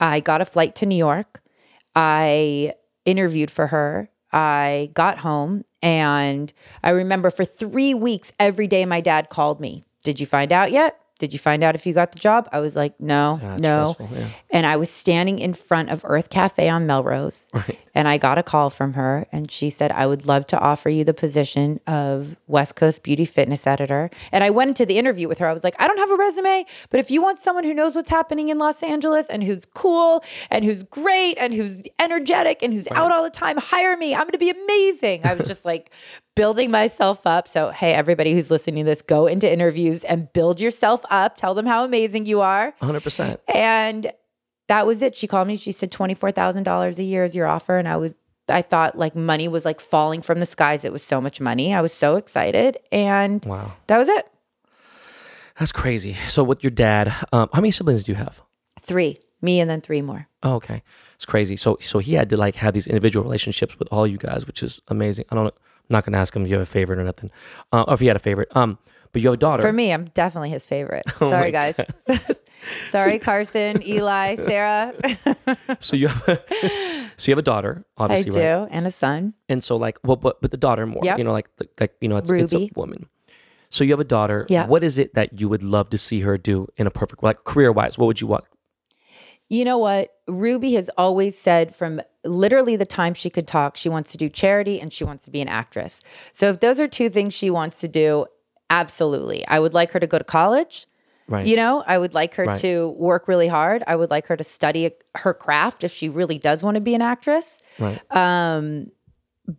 I got a flight to New York. I interviewed for her. I got home and I remember for three weeks, every day my dad called me. Did you find out yet? Did you find out if you got the job? I was like, no, ah, That's no. yeah. And I was standing in front of Urth Caffé on Melrose. Right. And I got a call from her and she said, I would love to offer you the position of West Coast Beauty Fitness Editor. And I went into the interview with her. I was like, I don't have a resume, but if you want someone who knows what's happening in Los Angeles and who's cool and who's great and who's energetic and who's out all the time, hire me. I'm going to be amazing. I was just like building myself up. So, hey, everybody who's listening to this, go into interviews and build yourself up. Tell them how amazing you are. 100%. And that was it. She called me. She said twenty four thousand dollars a year is your offer, and I was. I thought like money was like falling from the skies. It was so much money. I was so excited, and Wow. that was it. That's crazy. So with your dad, um, how many siblings do you have? Three, me, and then three more. Oh, okay. It's crazy. So so he had to like have these individual relationships with all you guys, which is amazing. I don't know. Not gonna ask him if you have a favorite or nothing. Uh, or if he had a favorite. Um, but you have a daughter. For me, I'm definitely his favorite. Oh Sorry, guys. Sorry, Carson, Eli, Sarah. So you have a, so you have a daughter, I obviously, do, right? and a son. And so like well but but the daughter more. Yep. You know, like like you know, it's, it's a woman. So you have a daughter. Yeah. What is it that you would love to see her do in a perfect like career wise? What would you want? You know what? Ruby has always said from literally the time she could talk, she wants to do charity and she wants to be an actress. So if those are two things she wants to do, absolutely. I would like her to go to college. Right. You know, I would like her Right. to work really hard. I would like her to study her craft if she really does want to be an actress. Right. Um,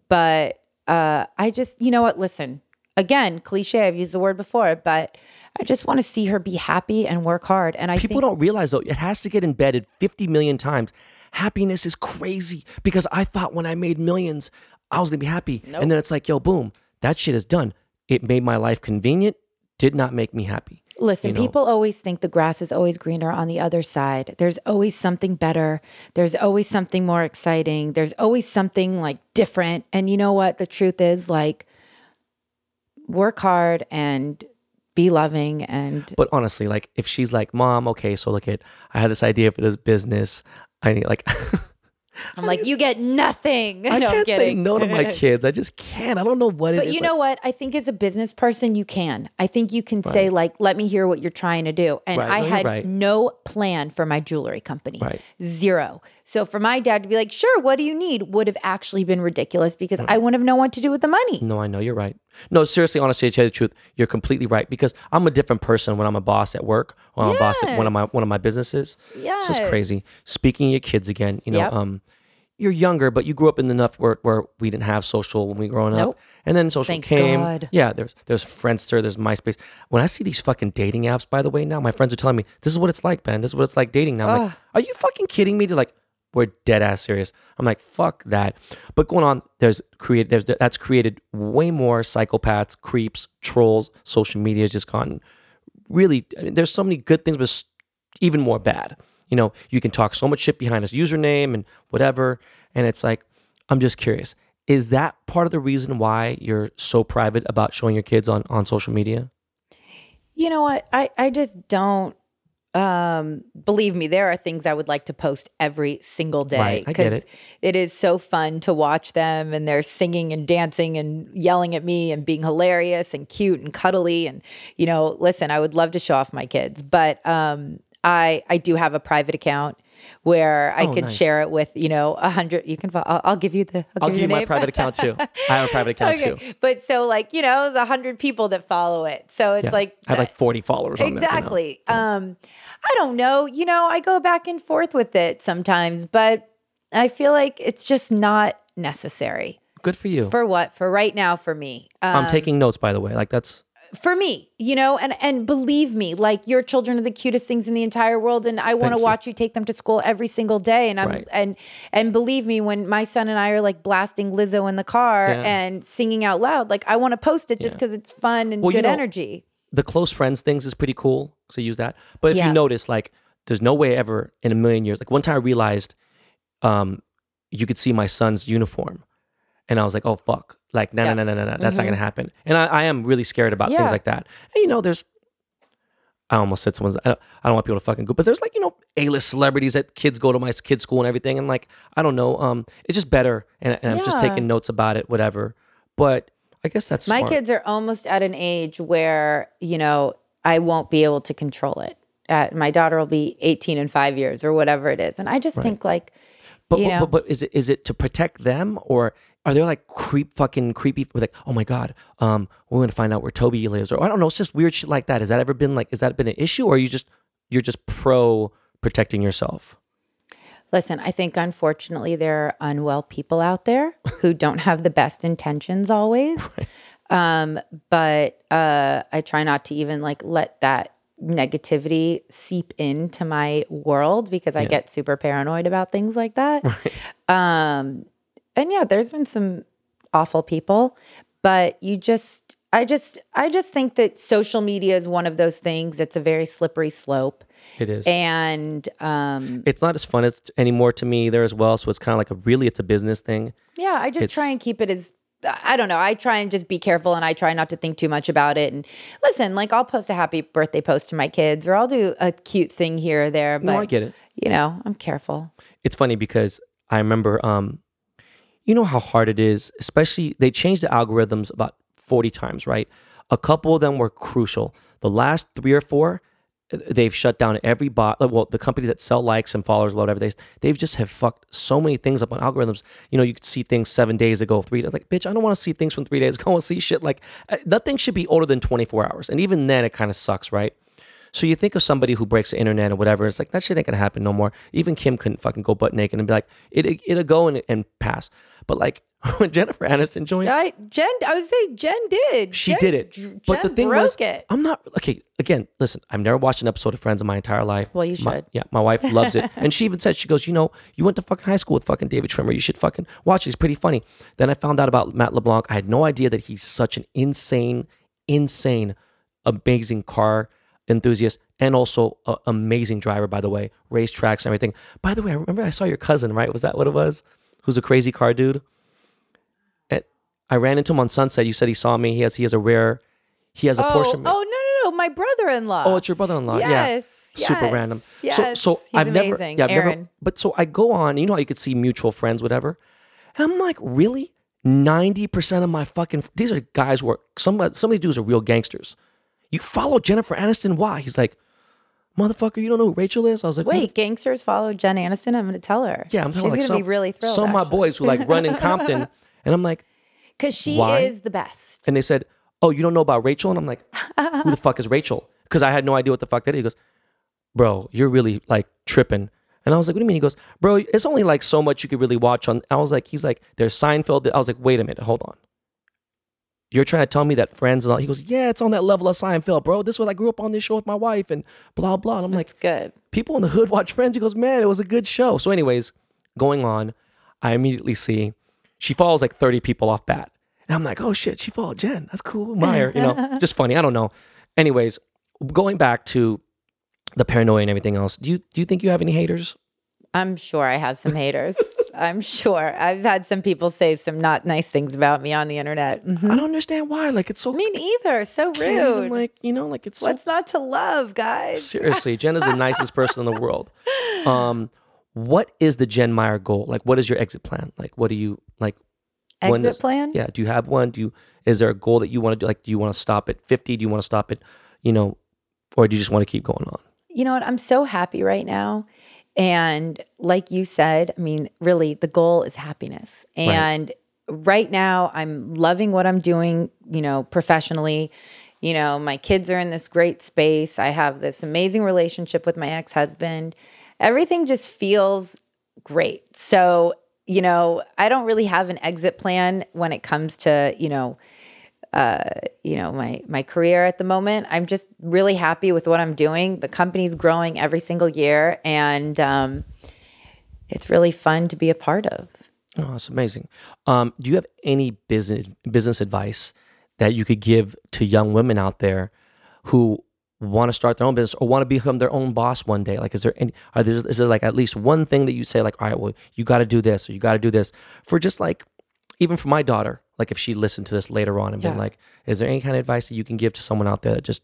but uh, I just, you know what? Listen, again, cliche. I've used the word before, but I just want to see her be happy and work hard. And I People think, don't realize though, it has to get embedded 50 million times. Happiness is crazy because I thought when I made millions, I was gonna be happy. And then it's like, yo, boom, that shit is done. It made my life convenient, did not make me happy. Listen, you know? people always think the grass is always greener on the other side. There's always something better. There's always something more exciting. There's always something like different. And you know what? The truth is like work hard and be loving and But honestly, like if she's like, Mom, okay, so look at I had this idea for this business. I need like I'm like, you get nothing. I No, can't say no to my kids. I just can't. I don't know what it is. But you like- know what? I think as a business person, you can. I think you can say, like, let me hear what you're trying to do. And Right. I No, had right. no plan for my jewelry company. Right. Zero. So for my dad to be like, sure, what do you need? would have actually been ridiculous because I wouldn't have known what to do with the money. No, I know you're right. No, seriously, honestly, to tell you the truth, you're completely right because I'm a different person when I'm a boss at work or I'm a boss at one of my one of my businesses. So it's just crazy. Speaking of your kids again, you know, Yep. um, you're younger, but you grew up in enough where, where we didn't have social when we were growing up. Nope. And then social Thank came. God. Yeah, there's there's Friendster, there's MySpace. When I see these fucking dating apps, by the way, now my friends are telling me this is what it's like, Ben. This is what it's like dating now. I'm like, are you fucking kidding me? They're like, we're dead ass serious. I'm like, fuck that. But going on, there's created there's that's created way more psychopaths, creeps, trolls. Social media has just gone really. I mean, there's so many good things, but even more bad. You know, you can talk so much shit behind his username and whatever, and it's like, I'm just curious. Is that part of the reason why you're so private about showing your kids on on social media? You know what? I, I just don't um believe me there are things i would like to post every single day Right, it. it is so fun to watch them and they're singing and dancing and yelling at me and being hilarious and cute and cuddly and you know listen i would love to show off my kids but um i i do have a private account where i Oh, can nice. share it with you know a hundred you can I'll, I'll give you the i'll, I'll give you my private account too. I have a private account too. but so like you know the hundred people that follow it so it's Yeah. like I have like 40 followers. on there, you know? exactly um i don't know you know i go back and forth with it sometimes but i feel like it's just not necessary Good for you. for what for right now for me um, I'm taking notes, by the way. Like that's for me you know and and believe me like your children are the cutest things in the entire world and i want to watch you take them to school every single day and i'm Right. and and believe me when my son and i are like blasting lizzo in the car Yeah. and singing out loud like i want to post it just Yeah. because it's fun and Well, you good know, energy the close friends things is pretty cool. So use that. But if Yeah. you notice, like, there's no way ever in a million years. Like one time I realized, um, you could see my son's uniform, and I was like, oh fuck, like no Yeah. no no no no no, that's not gonna happen. And I, I am really scared about Yeah. things like that. And you know, there's. I almost said someone's. I don't, I don't want people to fucking go, but there's like you know A-list celebrities that kids go to my kids' school and everything, and like I don't know, um, it's just better, and, and I'm just taking notes about it, whatever. But I guess that's My smart. kids are almost at an age where, you know, I won't be able to control it. Uh, my daughter will be 18 in five years or whatever it is. And I just think, like, But, you but, know. but but is it is it to protect them or are there like creep fucking creepy like oh my god um we're gonna find out where Tobey lives or I don't know it's just weird shit like that. Has that ever been like has that been an issue or are you just you're just pro protecting yourself? Listen, I think unfortunately there are unwell people out there who don't have the best intentions always. Um, but uh, I try not to even like let that negativity seep into my world because I get super paranoid about things like that. Um, and yeah, there's been some awful people, but you just, I just, I just think that social media is one of those things that's a very slippery slope. it is And um, it's not as fun as anymore to me there as well so it's kind of like a really it's a business thing yeah, I just It's- try and keep it as, I don't know. I try and just be careful and I try not to think too much about it. And listen, like I'll post a happy birthday post to my kids or I'll do a cute thing here or there. But, no I get it you know, I'm careful. it's funny because I remember, um, you know how hard it is, especially they changed the algorithms about 40 times, right? A couple of them were crucial. The last three or four, uh, they've shut down every bot. Well, the companies that sell likes and followers, whatever they, they've just have fucked so many things up on algorithms. You know, you could see things seven days ago, three days. Like, bitch, I don't want to see things from three days ago. I want to see shit like uh, nothing should be older than 24 hours. And even then, it kind of sucks, right? So you think of somebody who breaks the internet or whatever. It's like that shit ain't gonna happen no more. Even Kim couldn't fucking go butt naked and be like, it, it it'll go and, and pass. But like when Jennifer Aniston joined, I, Jen, I would say Jen did. she Jen did it. But the Jen thing broke was, it. I'm not okay. Again, listen, I've never watched an episode of Friends in my entire life. Well, you My- should. yeah, my wife loves it, and she even said she goes, you know, you went to fucking high school with fucking David Schwimmer. You should fucking watch. it. He's pretty funny. Then I found out about Matt LeBlanc. I had no idea that he's such an insane, insane, amazing car enthusiast and also an amazing driver. By the way, racetracks and everything. By the way, I remember I saw your cousin. Right? Was that what it was? Who's a crazy car dude? And I ran into him on Sunset. You said he saw me. He has he has a rare. He has a oh, Porsche. oh, no, no, no. My brother in law. Oh, it's your brother-in-law. Yes, yeah. Super yes, random. So, yes. so He's I've never, amazing. yeah, I've never, but so I go on, you know how you could see mutual friends, whatever. And I'm like, really? 90% of my fucking, these are guys who are, some, some of these dudes are real gangsters. You follow Jennifer Aniston. Why? He's like, motherfucker, you don't know who Rachel is? I was like, "Who the Wait, gangsters follow Jen Aniston. I'm going to tell her. Yeah, I'm talking She's like gonna some, be really thrilled. Some of my boys who like run in Compton, and I'm like, because she Why? is the best. and they said, "Oh, you don't know about Rachel?" And I'm like, "Who the fuck is Rachel?" Because I had no idea what the fuck that is. He goes, "Bro, you're really like tripping." And I was like, "What do you mean?" He goes, "Bro, it's only like so much you could really watch on." I was like, "He's like, there's Seinfeld." I was like, "Wait a minute, hold on." You're trying to tell me that Friends and all? He goes, "Yeah, it's on that level of Seinfeld, bro. This was I grew up on this show with my wife and blah blah." And I'm like, good. people in the hood watch Friends. He goes, man, it was a good show. So, anyways, going on, I immediately see she follows like 30 people off bat. And I'm like, oh shit, she followed Jen. That's cool. Meyer, you know, just funny. I don't know. Anyways, going back to the paranoia and everything else, do you do you think you have any haters? I'm sure I have some haters. I'm sure. I've had some people say some not nice things about me on the internet. Mhm. I don't understand why. Like it's so Me neither. So can't even, rude. like you know, like it's so What's not to love, guys? Seriously, Jen is the nicest person in the world. Um, what is the Jen Meyer goal? Like, what is your exit plan? Like, what do you like? Exit does- plan? Yeah. Do you have one? Do you? Is there a goal that you want to do? Like, do you want to stop at fifty? Do you want to stop at, you know, or do you just want to keep going on? You know what? I'm so happy right now. And like you said, I mean, really, the goal is happiness. And right now, I'm loving what I'm doing, you know, professionally. You know, my kids are in this great space. I have this amazing relationship with my ex husband. Everything just feels great. So, you know, I don't really have an exit plan when it comes to, you know, you know my my career at the moment i'm just really happy with what i'm doing the company's growing every single year and um, it's really fun to be a part of Oh, that's amazing. Um, do you have any business business advice that you could give to young women out there who want to start their own business or want to become their own boss one day? Like, is there any? Are there is there like at least one thing that you say like, all right, well, you got to do this or you got to do this for just like, even for my daughter, like if she listened to this later on and been like, is there any kind of advice that you can give to someone out there that just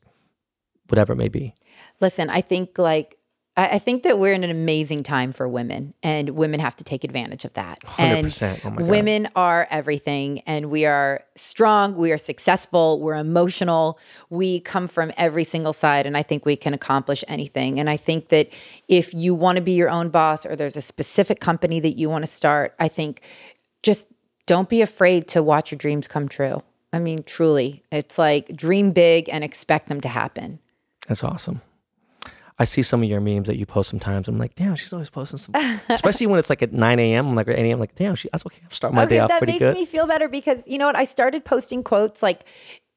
whatever it may be? listen i think like I think that we're in an amazing time for women, and women have to take advantage of that. And 100%. Oh my God. women are everything, and we are strong, we are successful, we're emotional, we come from every single side, and I think we can accomplish anything. And I think that if you want to be your own boss, or there's a specific company that you want to start, I think just don't be afraid to watch your dreams come true. I mean, truly, it's like dream big and expect them to happen. That's awesome. I see some of your memes that you post sometimes. I'm like, damn, she's always posting some, especially when it's like at 9 a.m. I'm like, or 8 a.m. I'm like, damn, she, that's okay. I'm starting my day off pretty good. that makes me feel better because you know what? I started posting quotes like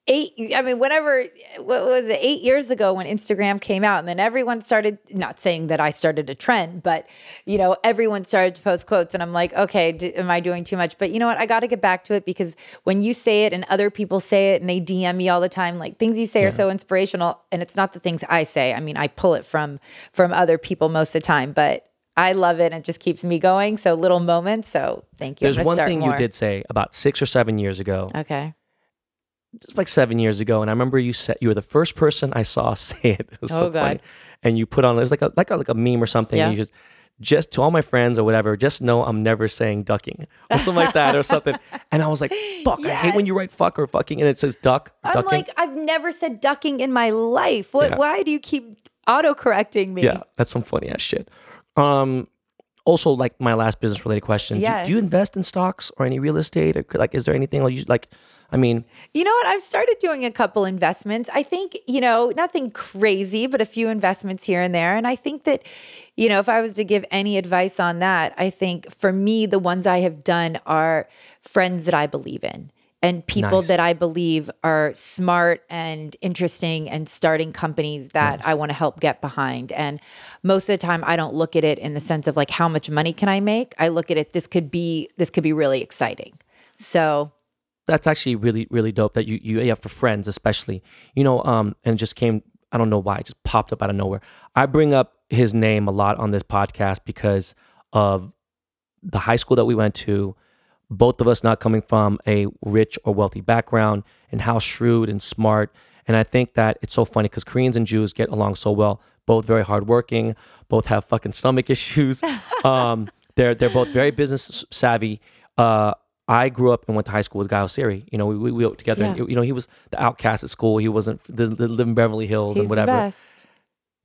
eight. I mean, whenever what was it? Eight years ago when Instagram came out, and then everyone started. Not saying that I started a trend, but you know, everyone started to post quotes, and I'm like, okay, d- am I doing too much? But you know what? I got to get back to it because when you say it and other people say it, and they DM me all the time, like things you say are so inspirational, and it's not the things I say. I mean, I pull it from from other people most of the time, but. I love it and it just keeps me going. So little moments. So thank you. There's one thing more. you did say about six or seven years ago, Okay. Just like seven years ago, and I remember you said you were the first person I saw say it. It was so Oh, God. funny. And you put on it was like a like a like a meme or something. Yeah. And you just just to all my friends or whatever, just know I'm never saying ducking or something like that or something. And I was like, fuck, I hate when you write fuck or fucking and it says duck. I'm ducking. like, I've never said ducking in my life. What? Yeah. Why do you keep auto correcting me? Yeah, that's some funny ass shit. Um, also, like my last business related question: do, Yes. do you invest in stocks or any real estate? Or like, is there anything like you like? I mean, You know what? I've started doing a couple investments. I think, you know, nothing crazy, but a few investments here and there. And I think that, you know, if I was to give any advice on that, I think for me, the ones I have done are friends that I believe in and people Nice. that I believe are smart and interesting and starting companies that I want to help get behind. And most of the time I don't look at it in the sense of like how much money can I make? I look at it this could be this could be really exciting. So that's actually really really dope that you you yeah for friends especially you know um and just came I don't know why it just popped up out of nowhere. I bring up his name a lot on this podcast because of the high school that we went to. Both of us not coming from a rich or wealthy background, and how shrewd and smart. And I think that it's so funny because Koreans and Jews get along so well. Both very hardworking. Both have fucking stomach issues. um, they're they're both very business savvy. Uh, I grew up and went to high school with Guy Oseary. You know, we, we, we worked together. And, you know, he was the outcast at school. He wasn't the, the live in Beverly Hills he's and whatever.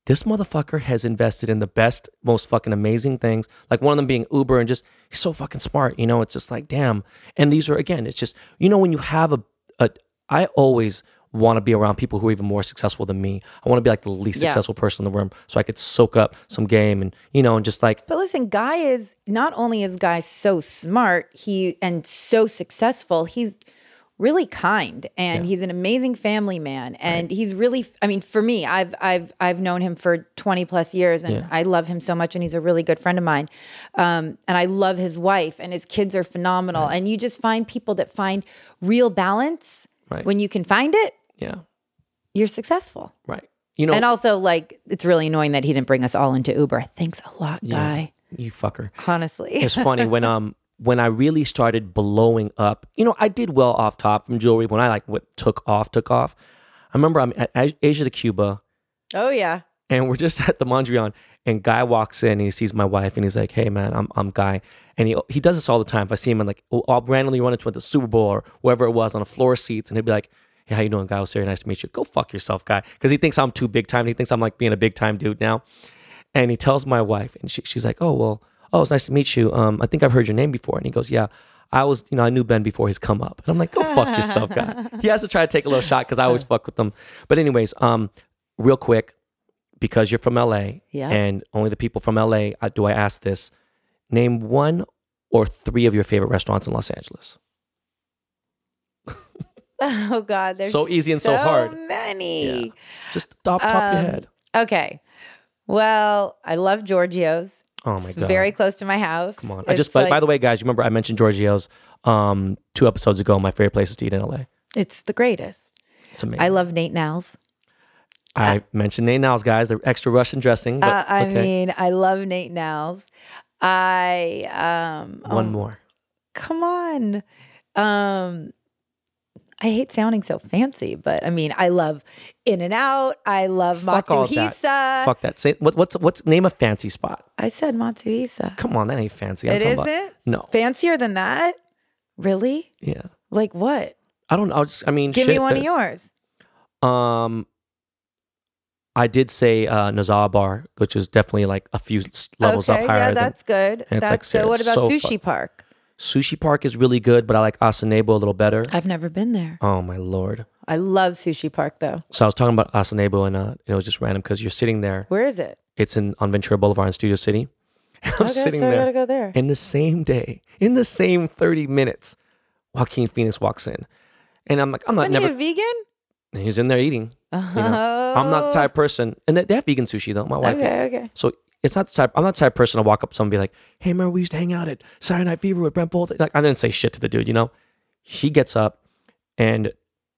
This motherfucker has invested in the best, most fucking amazing things. Like one of them being Uber and just he's so fucking smart. You know, it's just like damn. And these are again, it's just you know when you have a, a I always want to be around people who are even more successful than me. I want to be like the least Yeah. successful person in the room, so I could soak up some game and you know and just like But listen, Guy is not only is Guy so smart, he and so successful, he's really kind and he's an amazing family man and he's really I mean for me, I've I've I've known him for 20 plus years and Yeah. I love him so much and he's a really good friend of mine. Um, and I love his wife and his kids are phenomenal and you just find people that find real balance Right. when you can find it, yeah, you're successful. right. You know, And also like it's really annoying that he didn't bring us all into Uber. Thanks a lot, yeah, Guy. you fucker. Honestly. it's funny when um when I really started blowing up. You know, I did well off top from jewelry when I like what took off, took off. I remember I'm at Asia de Cuba, Oh yeah. and we're just at the Mondrian, and guy walks in and he sees my wife, and he's like, "Hey man, I'm I'm Guy," and he he does this all the time. If I see him, and like oh, I'll randomly run into him at the Super Bowl or wherever it was on the floor seats, and he'll be like. Hey, how you doing, guy? Was very nice to meet you. Go fuck yourself, guy. Because he thinks I'm too big time. He thinks I'm like being a big time dude now. And he tells my wife, and she, she's like, "Oh well, oh it's nice to meet you. Um, I think I've heard your name before." And he goes, "Yeah, I was, you know, I knew Ben before his come up." And I'm like, "Go fuck yourself, guy." He has to try to take a little shot because I always fuck with them. But anyways, um, real quick, because you're from LA, Yeah. and only the people from LA do I ask this: name one or three of your favorite restaurants in Los Angeles. Oh God, there's So easy and so hard. Many. Just off the top of your Um, head. Okay. Well, I love Giorgio's. Oh my It's god! very close to my house. Come on. I just, by, like, by the way, guys, you remember I mentioned Giorgio's um, two episodes ago. My favorite places to eat in LA. it's the greatest. It's amazing. I love Nate 'n Al's. I mentioned Nate 'n Al's guys, the extra Russian dressing. But, Uh, I okay. mean, I love Nate 'n Al's. I um one oh, more. Come on. Um I hate sounding so fancy, but I mean, I love In and Out. I love Fuck all that. Matsuhisa. Fuck that. Say what, what's what's name a fancy spot? I said Matsuhisa. Come on, that ain't fancy. I'm It talking about- isn't? no. Fancier than that? Really? Yeah. Like what? I don't know. I'll just. I mean, Give shit, me one of there's- yours. Um, I did say uh, Nozawa Bar, which is definitely like a few s- levels okay, up higher. yeah, than that's good. it's like That's good. So what about So Sushi fu- Park? Sushi Park is really good, but I like Asanebo a little better. I've never been there. Oh my lord! I love Sushi Park though. So I was talking about Asanebo, and uh, it was just random because you're sitting there. Where is it? It's in on Ventura Boulevard in Studio City. I'm okay, sitting so I there. gotta go there. in the same day, in the same 30 minutes, Joaquin Phoenix walks in. And I'm like, I'm not Isn't never. he a vegan? he's in there eating. You know, I'm not the type of person. And they they have vegan sushi though. My wife. Okay, okay. So it's not the type. I'm not the type of person to walk up to someone and be like, "Hey, remember we used to hang out at Saturday Night Fever with Brent Bolt?" Like I didn't say shit to the dude. You know, he gets up and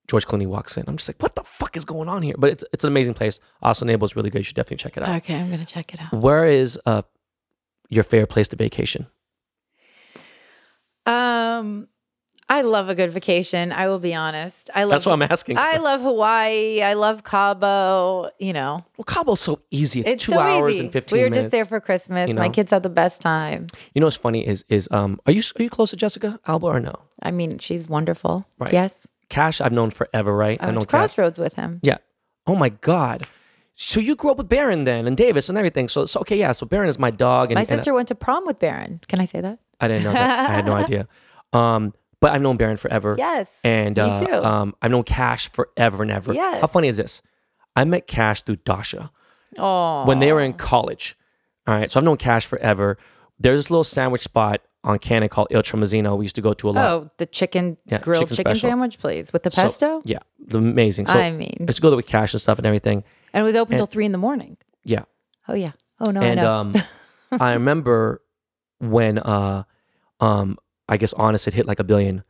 George Clooney walks in. I'm just like, what the fuck is going on here? But it's it's an amazing place. Asanebo is really good. You should definitely check it out. Okay, I'm gonna check it out. Where is uh your favorite place to vacation? Um, I love a good vacation. I will be honest. I love. That's what I'm asking. I love Hawaii. I love Cabo. You know, Well, Cabo's so easy. It's, it's two so hours easy. and fifteen we were minutes. just there for Christmas. you My kids had the best time. You know what's funny is is um are you are you close to Jessica Alba or no? I mean, she's wonderful. Right. Yes, Cash I've known forever, right? I went know to Cash. Crossroads with him. Yeah. Oh my god. So you grew up with Baron then and Davis and everything. So so okay, yeah. So Baron is my dog and My and sister went to prom with Baron. Can I say that? I didn't know that. I had no idea. Um, but I've known Baron forever. Yes. And me uh, too. um, I've known Cash forever and ever. Yes. How funny is this? I met Cash through Dasha. oh, when they were in college. All right, so I've known Cash forever. There's this little sandwich spot on Canon called Il Tramezzino. We used to go to a lot. Oh, the chicken Yeah, grilled chicken chicken, sandwich, please, with the So- pesto. yeah, amazing. So I mean, let's go there with Cash and stuff and everything. and it was open till three in the morning. Yeah, Oh yeah. Oh no, and I um, I remember when uh, um, I guess Honest it hit like a billion,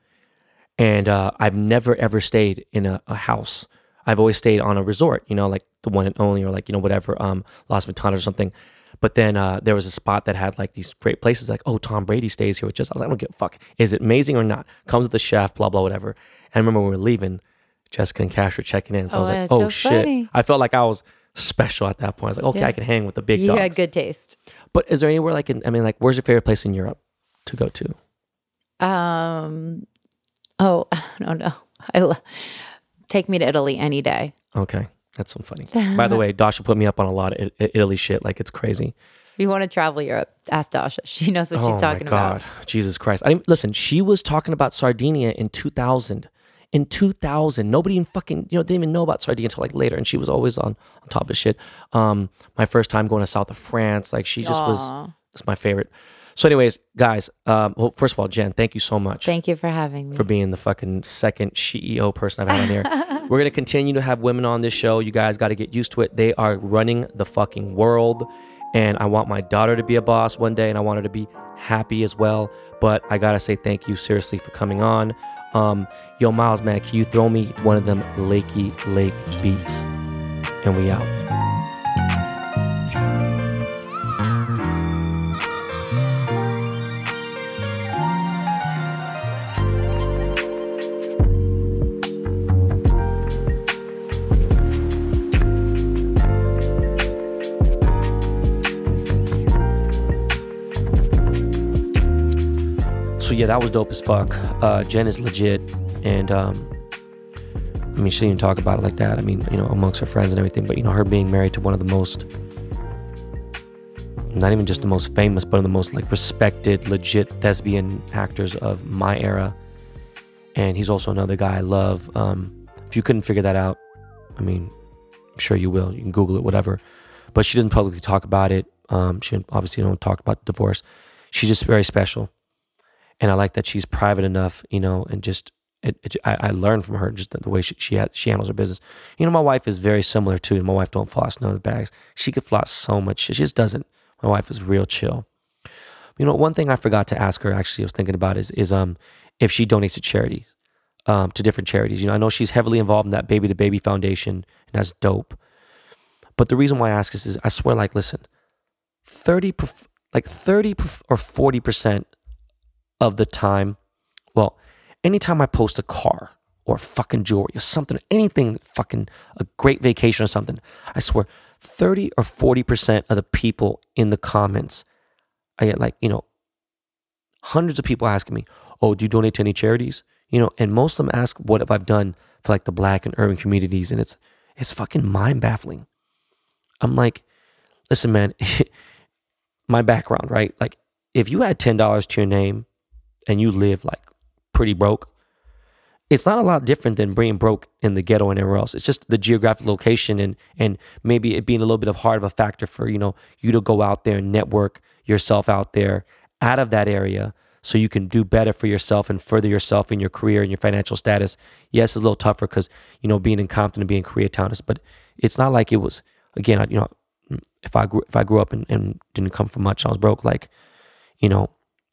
and uh, I've never ever stayed in a, a house. I've always stayed on a resort, you know, like the one and only, or like you know whatever, um, Las Ventanas or something. But then uh, there was a spot that had like these great places, like oh Tom Brady stays here. Which just I was like, I don't give a fuck. Is it amazing or not? Comes with the chef, blah blah whatever. And I remember when we were leaving, Jessica and Cash were checking in, so I Oh, was like, oh so shit. funny. I felt like I was special at that point. I was like, okay, Yeah. I can hang with the big you dogs. had good taste. But is there anywhere like in, I mean, like, where's your favorite place in Europe to go to? Um. Oh, I don't know. I lo- take me to Italy any day. Okay. That's so funny. By the way, Dasha put me up on a lot of I- Italy shit. Like it's crazy. If you want to travel Europe, ask Dasha. She knows what she's talking oh my God, about. Jesus Christ! I didn't, listen. She was talking about Sardinia in 2000. In 2000, nobody even fucking you know didn't even know about Sardinia until like later, and she was always on on top of shit. Um, my first time going to south of France, like she just Aw. was. It's my favorite. So, anyways, guys. Um, well, first of all, Jen, thank you so much Thank you for having me. for being the fucking second CEO person I've had on here. We're gonna continue to have women on this show. You guys got to get used to it. They are running the fucking world, and I want my daughter to be a boss one day, and I want her to be happy as well. But I gotta say thank you seriously for coming on. Um, yo, Miles, man, can you throw me one of them Lakey Lake beats? And we out. So yeah, that was dope as fuck. Uh, Jen is legit, and um, I mean, she didn't even talk about it like that. I mean, you know, amongst her friends and everything. But you know, her being married to one of the most, not even just the most famous, but one of the most like respected, legit thespian actors of my era. And he's also another guy I love. Um, if you couldn't figure that out, I mean, I'm sure you will. You can Google it, whatever. But she doesn't publicly talk about it. Um, she obviously don't talk about divorce. She's just very special and I like that she's private enough, you know, and just it, it, I, I learned from her just the, the way she she, she handles her business. You know, my wife is very similar too. My wife don't floss none of the bags. She could floss so much. She just doesn't. My wife is real chill. You know, one thing I forgot to ask her actually, I was thinking about is is um if she donates to charities, um to different charities. You know, I know she's heavily involved in that Baby to Baby Foundation, and that's dope. But the reason why I ask this is, I swear, like, listen, thirty, like thirty or forty percent of the time, well, anytime I post a car or fucking jewelry or something, anything fucking a great vacation or something, I swear 30 or 40% of the people in the comments, I get like, you know, hundreds of people asking me, Oh, do you donate to any charities? You know, and most of them ask what have I've done for like the black and urban communities, and it's it's fucking mind baffling. I'm like, listen, man, my background, right? Like, if you ten dollars to your name and you live like pretty broke, it's not a lot different than being broke in the ghetto and everywhere else. It's just the geographic location and and maybe it being a little bit of hard of a factor for you know you to go out there and network yourself out there out of that area so you can do better for yourself and further yourself in your career and your financial status. Yes, it's a little tougher because you know being in Compton and being in Koreatown is, but it's not like it was. Again, you know, if I grew if I grew up and, and didn't come from much, I was broke. Like, you know,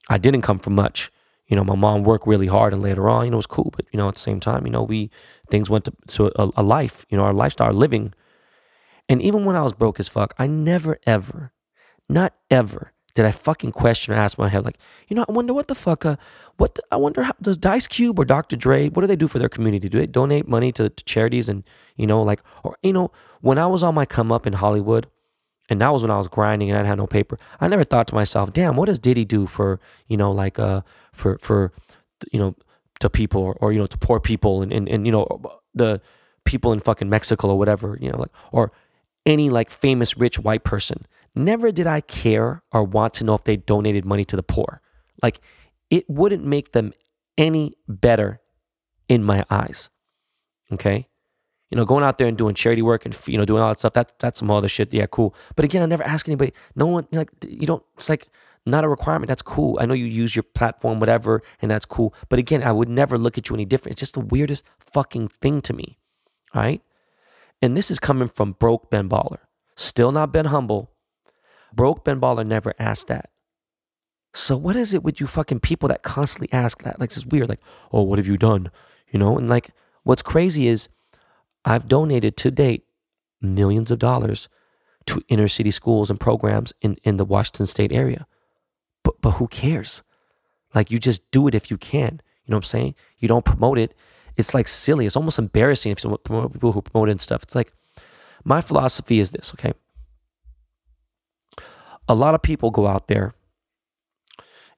I didn't come from much. You know, my mom worked really hard, and later on, you know, it was cool. But you know, at the same time, you know, we things went to, to a, a life. You know, our lifestyle, living. And even when I was broke as fuck, I never ever, not ever, did I fucking question or ask my head like, you know, I wonder what the fuck, uh, what the, I wonder how does Ice Cube or Dr. Dre, what do they do for their community? Do they donate money to, to charities and you know, like, or you know, when I was on my come up in Hollywood, and that was when I was grinding and I had no paper. I never thought to myself, damn, what does Diddy do for, you know, like uh for for you know, to people or, or you know, to poor people and, and and you know the people in fucking Mexico or whatever, you know, like or any like famous rich white person. Never did I care or want to know if they donated money to the poor. Like it wouldn't make them any better in my eyes. Okay? You know, going out there and doing charity work and you know doing all that stuff. That that's some other shit. Yeah, cool. But again, I never ask anybody. No one like you don't. It's like not a requirement. That's cool. I know you use your platform, whatever, and that's cool. But again, I would never look at you any different. It's just the weirdest fucking thing to me. Right. And this is coming from broke Ben Baller. Still not been humble. Broke Ben Baller never asked that. So what is it with you fucking people that constantly ask that? Like it's weird. Like, oh, what have you done? You know, and like what's crazy is I've donated to date millions of dollars to inner city schools and programs in, in the Washington state area. But but who cares? Like you just do it if you can. You know what I'm saying? You don't promote it. It's like silly. It's almost embarrassing if you promote people who promote it and stuff. It's like my philosophy is this, okay? A lot of people go out there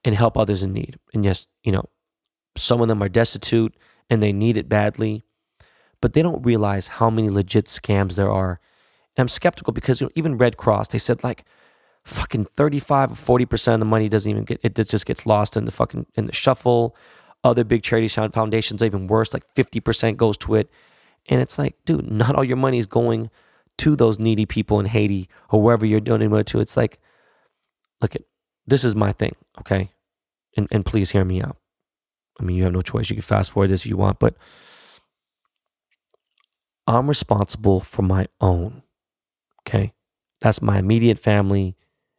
and help others in need. And yes, you know, some of them are destitute and they need it badly but they don't realize how many legit scams there are. And I'm skeptical because you know, even Red Cross, they said like fucking 35 or 40% of the money doesn't even get, it just gets lost in the fucking, in the shuffle. Other big charity foundations even worse, like 50% goes to it. And it's like, dude, not all your money is going to those needy people in Haiti or wherever you're donating it to. It's like, look at this is my thing, okay? And and please hear me out. I mean, you have no choice. You can fast forward this if you want, but I'm responsible for my own. Okay? That's my immediate family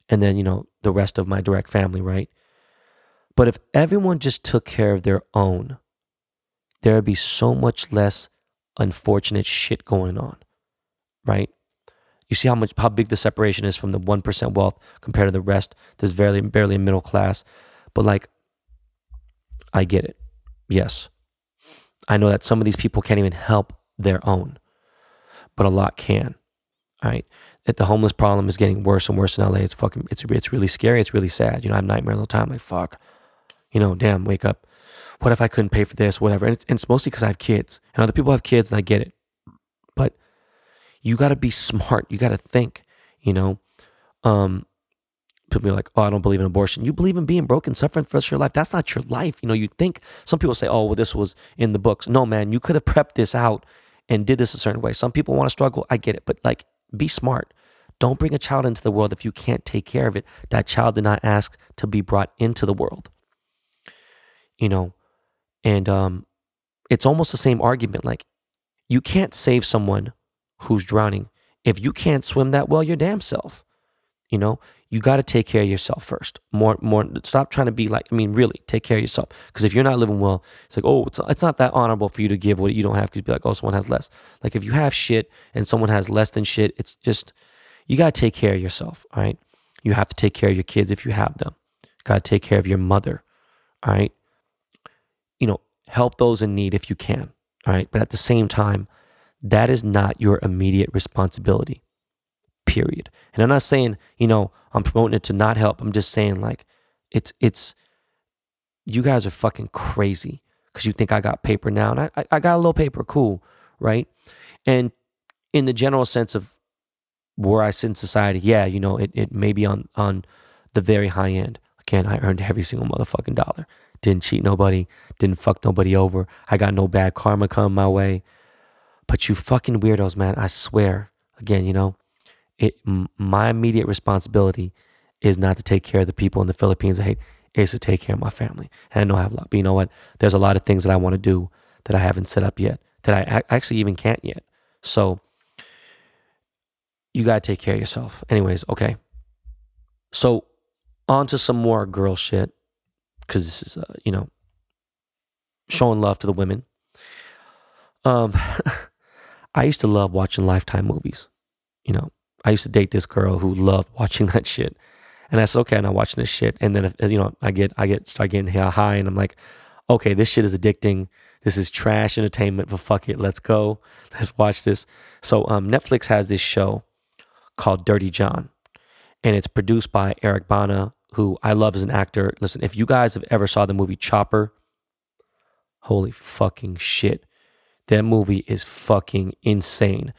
and then, you know, the rest of my direct family, right? But if everyone just took care of their own, there would be so much less unfortunate shit going on, right? You see how much how big the separation is from the one percent wealth compared to the rest. There's barely barely a middle class, but like, I get it. Yes, I know that some of these people can't even help their own, but a lot can. All right, that the homeless problem is getting worse and worse in LA. It's fucking it's it's really scary. It's really sad. You know, I have nightmares all the time. Like fuck, you know, damn, wake up. What if I couldn't pay for this? Whatever. And it's, and it's mostly because I have kids, and other people have kids, and I get it. But you got to be smart. You got to think. You know, um, people are like, oh, I don't believe in abortion. You believe in being broken, suffering for the rest of your life. That's not your life. You know, you think some people say, oh, well, this was in the books. No, man, you could have prepped this out and did this a certain way. Some people want to struggle. I get it. But like, be smart. Don't bring a child into the world if you can't take care of it. That child did not ask to be brought into the world. You know, and um, it's almost the same argument. Like, you can't save someone who's drowning if you can't swim that well your damn self. You know, you got to take care of yourself first. More, more. Stop trying to be like. I mean, really, take care of yourself. Because if you're not living well, it's like, oh, it's, it's not that honorable for you to give what you don't have. Because be like, oh, someone has less. Like if you have shit and someone has less than shit, it's just you got to take care of yourself. All right. You have to take care of your kids if you have them. Got to take care of your mother. All right. You know, help those in need if you can. All right. But at the same time, that is not your immediate responsibility, period. And I'm not saying, you know, I'm promoting it to not help. I'm just saying, like, it's, it's, you guys are fucking crazy because you think I got paper now. And I, I got a little paper, cool. Right. And in the general sense of where I sit in society, yeah, you know, it, it may be on, on the very high end. Again, I earned every single motherfucking dollar. Didn't cheat nobody, didn't fuck nobody over. I got no bad karma coming my way. But you fucking weirdos, man, I swear. Again, you know, it my immediate responsibility is not to take care of the people in the Philippines I hate, is to take care of my family. And I know I have a lot, but you know what? There's a lot of things that I want to do that I haven't set up yet, that I actually even can't yet. So you got to take care of yourself. Anyways, okay. So, on to some more girl shit, because this is, uh, you know, showing love to the women. Um, I used to love watching Lifetime movies. You know, I used to date this girl who loved watching that shit. And I said, okay, I'm not watching this shit. And then, you know, I get, I get, start getting high and I'm like, okay, this shit is addicting. This is trash entertainment, but fuck it. Let's go. Let's watch this. So, um, Netflix has this show called Dirty John. And it's produced by Eric Bana, who I love as an actor. Listen, if you guys have ever saw the movie Chopper, holy fucking shit. That movie is fucking insane.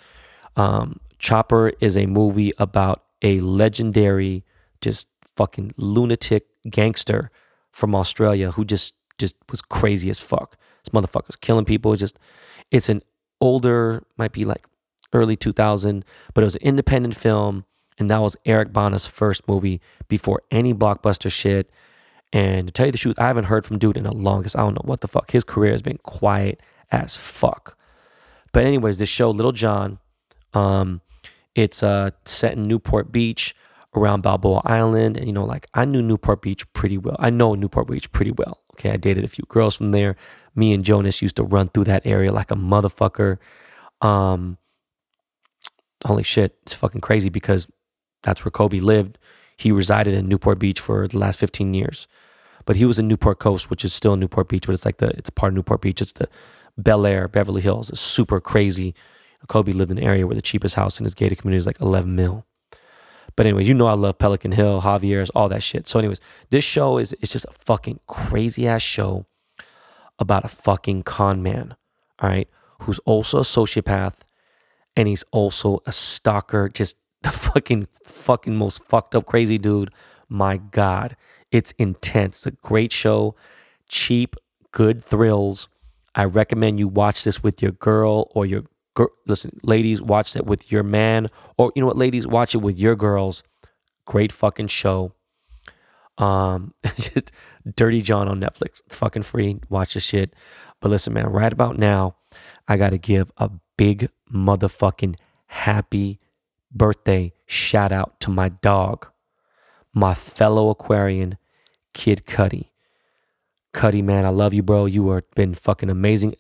Um, Chopper is a movie about a legendary, just fucking lunatic gangster from Australia who just just was crazy as fuck. This motherfucker's killing people. Just it's an older, might be like early 2000, but it was an independent film. And that was Eric Bana's first movie before any blockbuster shit. And to tell you the truth, I haven't heard from dude in the longest. I don't know what the fuck. His career has been quiet as fuck. But anyways, this show, Dirty John, um, it's uh, set in Newport Beach around Balboa Island. And, you know, like I knew Newport Beach pretty well. I know Newport Beach pretty well. Okay. I dated a few girls from there. Me and Jonas used to run through that area like a motherfucker. Um, holy shit, it's fucking crazy because that's where Kobe lived. He resided in Newport Beach for the last 15 years. But he was in Newport Coast, which is still Newport Beach, but it's like the it's part of Newport Beach. It's the Bel Air, Beverly Hills. It's super crazy. Kobe lived in an area where the cheapest house in his gated community is like 11 mil. But anyway, you know I love Pelican Hill, Javier's, all that shit. So, anyways, this show is it's just a fucking crazy ass show about a fucking con man, all right, who's also a sociopath and he's also a stalker, just the fucking fucking most fucked up crazy dude. My God, it's intense. It's a great show, cheap, good thrills. I recommend you watch this with your girl or your. Listen, ladies, watch that with your man, or you know what, ladies, watch it with your girls. Great fucking show. Um, just Dirty John on Netflix. It's fucking free. Watch the shit. But listen, man, right about now, I gotta give a big motherfucking happy birthday shout out to my dog, my fellow Aquarian, Kid Cudi. Cudi, man, I love you, bro. You have been fucking amazing.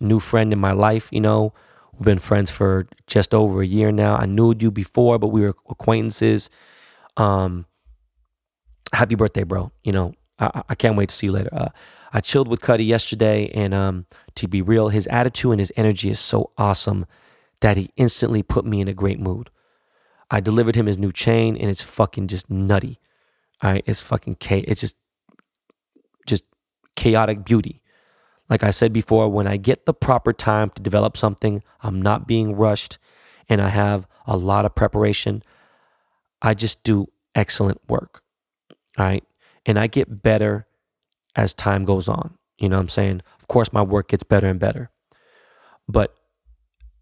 New friend in my life, you know. We've been friends for just over a year now. I knew you before, but we were acquaintances. Um, happy birthday, bro. You know, I, I can't wait to see you later. Uh, I chilled with Cudi yesterday, and um, to be real, his attitude and his energy is so awesome that he instantly put me in a great mood. I delivered him his new chain, and it's fucking just nutty. All right, it's fucking K. It's just, just chaotic beauty. Like I said before, when I get the proper time to develop something, I'm not being rushed, and I have a lot of preparation. I just do excellent work. All right, and I get better as time goes on. You know what I'm saying? Of course, my work gets better and better. But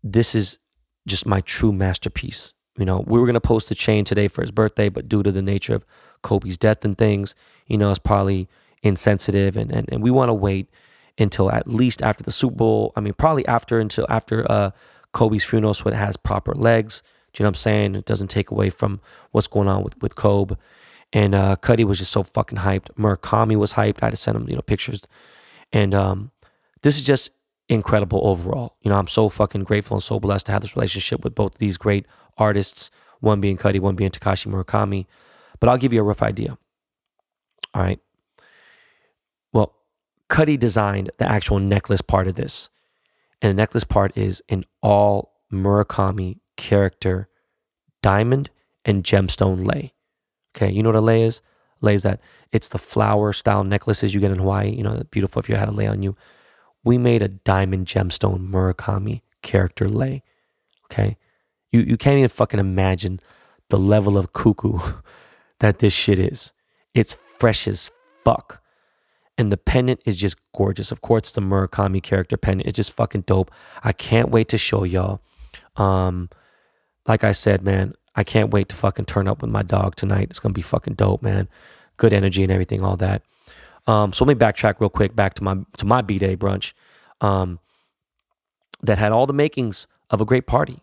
this is just my true masterpiece. You know, we were going to post the chain today for his birthday, but due to the nature of Kobe's death and things, you know, it's probably insensitive. And, and, and we want to wait until at least after the Super Bowl. I mean, probably after until after uh, Kobe's funeral so it has proper legs. Do you know what I'm saying? It doesn't take away from what's going on with, with Kobe. And uh, Cudi was just so fucking hyped. Murakami was hyped. I had to send him, you know, pictures. And um, this is just incredible overall. You know, I'm so fucking grateful and so blessed to have this relationship with both of these great artists, one being Cudi, one being Takashi Murakami. But I'll give you a rough idea. All right. Cudi designed the actual necklace part of this. And the necklace part is an all Murakami character diamond and gemstone lay. Okay, you know what a lei is? Lei is that it's the flower style necklaces you get in Hawaii. You know, beautiful if you had a lei on you. We made a diamond gemstone Murakami character lei. Okay, you you can't even fucking imagine the level of cuckoo that this shit is. It's fresh as fuck. And the pendant is just gorgeous. Of course, the Murakami character pendant. It's just fucking dope. I can't wait to show y'all. Um, like I said, man, I can't wait to fucking turn up with my dog tonight. It's gonna be fucking dope, man. Good energy and everything, all that. Um, so let me backtrack real quick back to my to my b day brunch, um, that had all the makings of a great party,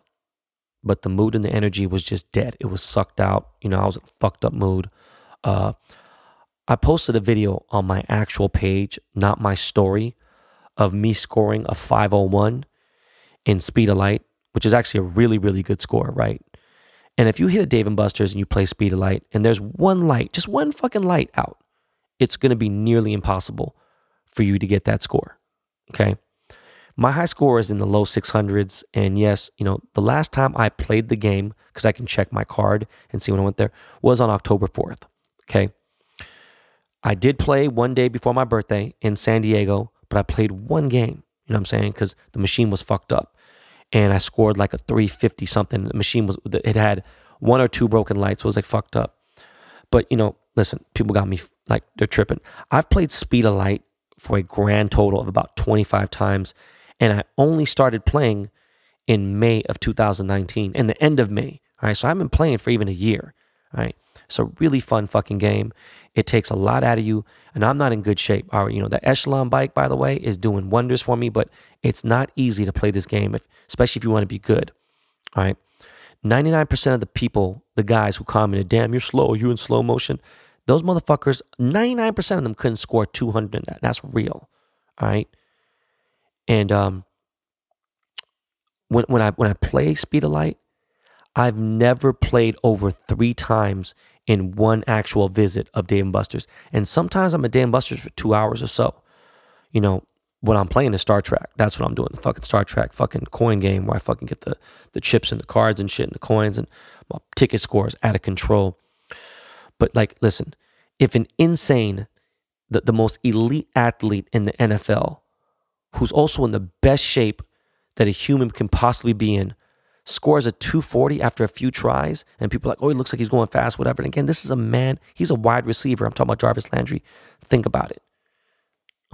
but the mood and the energy was just dead. It was sucked out. You know, I was in a fucked up mood. Uh, I posted a video on my actual page, not my story, of me scoring a 501 in Speed of Light, which is actually a really really good score, right? And if you hit a Dave and Buster's and you play Speed of Light and there's one light, just one fucking light out, it's going to be nearly impossible for you to get that score. Okay. My high score is in the low 600s. And yes, you know, the last time I played the game, because I can check my card and see when I went there, was on October 4th. Okay. I did play one day before my birthday in San Diego, but I played one game. You know what I'm saying? Because the machine was fucked up and I scored like a 350 something. The machine was it had one or two broken lights. So it was like fucked up. But you know, listen, people got me like they're tripping. I've played Speed of Light for a grand total of about 25 times, and I only started playing in May of 2019, in the end of May. All right, so I've been playing for even a year. All right, it's a really fun fucking game. It takes a lot out of you, and I'm not in good shape. All right, you know, the Echelon bike, by the way, is doing wonders for me, but it's not easy to play this game, if, especially if you want to be good. All right. 99% of the people, the guys who commented, damn, you're slow, You're in slow motion, those motherfuckers, 99% of them couldn't score 200 in that. That's real. All right. And um, when, when I when I play Speed of Light, I've never played over three times in one actual visit of Dave and Buster's. And sometimes I'm at Dave and Buster's for two hours or so. You know, when I'm playing the Star Trek, that's what I'm doing. The fucking Star Trek fucking coin game where I fucking get the, the chips and the cards and shit and the coins and my ticket scores out of control. But like, listen, if an insane, the, the most elite athlete in the NFL, who's also in the best shape that a human can possibly be in. Scores a 240 after a few tries, and people are like, oh, he looks like he's going fast, whatever. And again, this is a man, he's a wide receiver. I'm talking about Jarvis Landry. Think about it.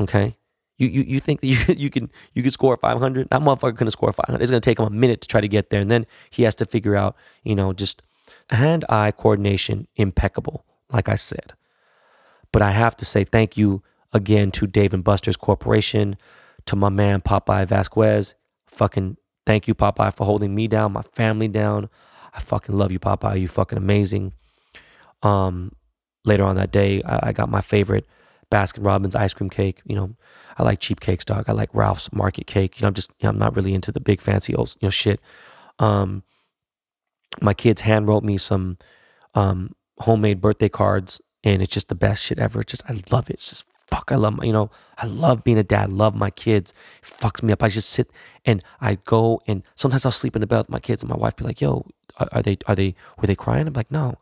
Okay? You, you, you think that you, you can you can score 500? That motherfucker couldn't score 500. It's going to take him a minute to try to get there. And then he has to figure out, you know, just hand eye coordination impeccable, like I said. But I have to say thank you again to Dave and Buster's Corporation, to my man Popeye Vasquez. Fucking thank you, Popeye, for holding me down, my family down. I fucking love you, Popeye. You fucking amazing. Um, later on that day, I, I got my favorite Baskin Robbins ice cream cake. You know, I like cheap cakes, dog. I like Ralph's Market cake. You know, I'm just you know, I'm not really into the big fancy old you know shit. Um, my kids hand wrote me some um, homemade birthday cards, and it's just the best shit ever. Just I love it. It's just fuck. I love my, you know I love being a dad. Love my kids. It fucks me up. I just sit and I go and sometimes I'll sleep in the bed with my kids, and my wife be like, "Yo, are, are they are they were they crying?" I'm like, "No."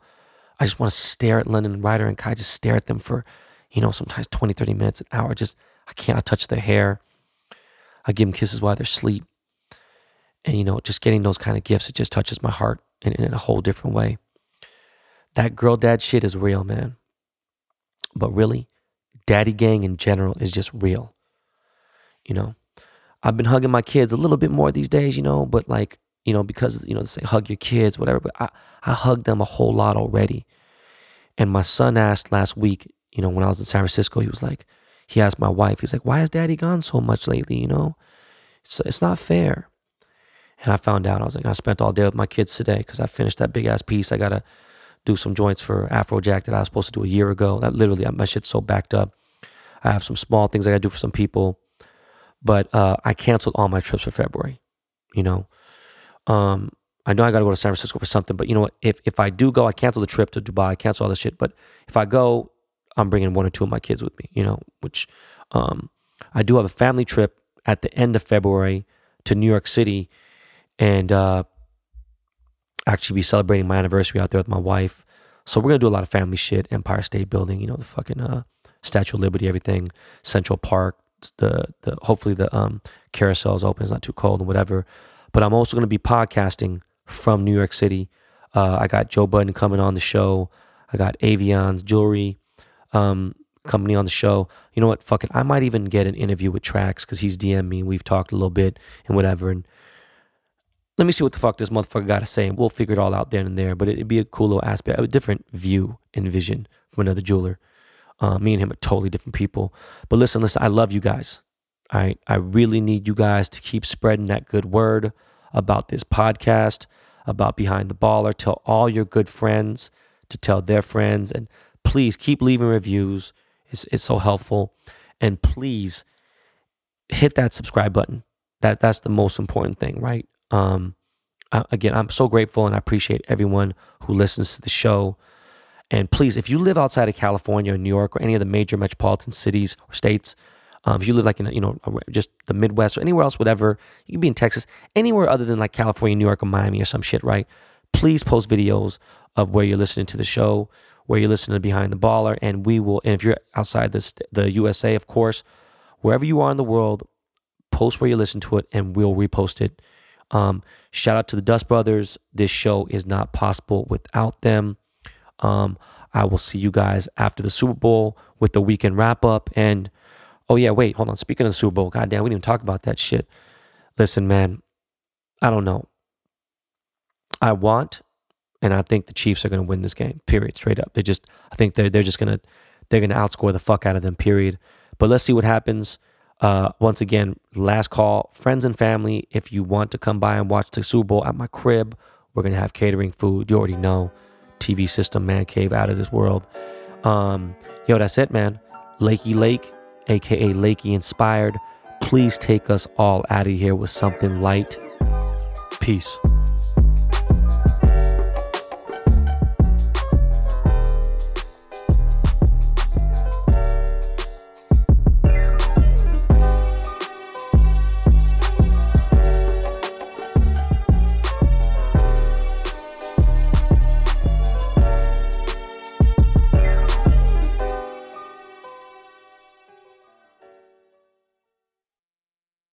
I just want to stare at and Ryder and Kai. Just stare at them for, you know, sometimes 20, 30 minutes, an hour. Just I can't. I touch their hair. I give them kisses while they're asleep. And you know, just getting those kind of gifts, it just touches my heart in, in a whole different way. That girl dad shit is real, man. But really, daddy gang in general is just real. You know, I've been hugging my kids a little bit more these days, you know, but like, you know, because, you know, they say hug your kids, whatever, but I, I hug them a whole lot already. And my son asked last week, you know, when I was in San Francisco, he was like, he asked my wife, he's like, why has daddy gone so much lately, you know? It's, it's not fair. And I found out, I was like, I spent all day with my kids today because I finished that big ass piece. I got to do some joints for Afrojack that I was supposed to do a year ago. That literally, my shit's so backed up. I have some small things I got to do for some people. But uh, I canceled all my trips for February, you know? Um, I know I got to go to San Francisco for something, but you know what? If, if I do go, I cancel the trip to Dubai, I cancel all this shit. But if I go, I'm bringing one or two of my kids with me, you know, which um, I do have a family trip at the end of February to New York City and uh, actually be celebrating my anniversary out there with my wife. So we're gonna do a lot of family shit. Empire State Building, you know, the fucking uh, Statue of Liberty, everything, Central Park. The the hopefully the um, carousel is open. It's not too cold and whatever. But I'm also gonna be podcasting from New York City. Uh, I got Joe Budden coming on the show. I got Avianne's jewelry um, company on the show. You know what? Fuck it. I might even get an interview with Trax because he's DM me. We've talked a little bit and whatever. And let me see what the fuck this motherfucker got to say. We'll figure it all out then and there. But it'd be a cool little aspect, a different view and vision from another jeweler. Uh, me and him are totally different people. But listen, listen, I love you guys. All right. I really need you guys to keep spreading that good word about this podcast, about Behind the Baller. Tell all your good friends to tell their friends. And please keep leaving reviews. It's, it's so helpful. And please hit that subscribe button. That that's the most important thing, right? Um, again, I'm so grateful and I appreciate everyone who listens to the show. And please, if you live outside of California or New York or any of the major metropolitan cities or states, um, if you live like in you know just the Midwest or anywhere else, whatever, you can be in Texas, anywhere other than like California, New York, or Miami or some shit, right? Please post videos of where you're listening to the show, where you're listening to Behind the Baller, and we will. And if you're outside the the USA, of course, wherever you are in the world, post where you listen to it, and we'll repost it um, shout out to the Dust Brothers. This show is not possible without them. Um, I will see you guys after the Super Bowl with the weekend wrap up. And oh, yeah, wait, hold on. Speaking of the Super Bowl, goddamn, we didn't even talk about that shit. Listen, man, I don't know. I want, and I think the Chiefs are going to win this game, period, straight up. They just, I think they're, they're just going to, they're going to outscore the fuck out of them, period. But let's see what happens. Uh, once again, last call, friends and family. If you want to come by and watch the Super Bowl at my crib, we're gonna have catering food. You already know, TV system, man cave, out of this world. Um, yo, that's it, man. Lakey Lake, aka Lakey Inspired. Please take us all out of here with something light. Peace.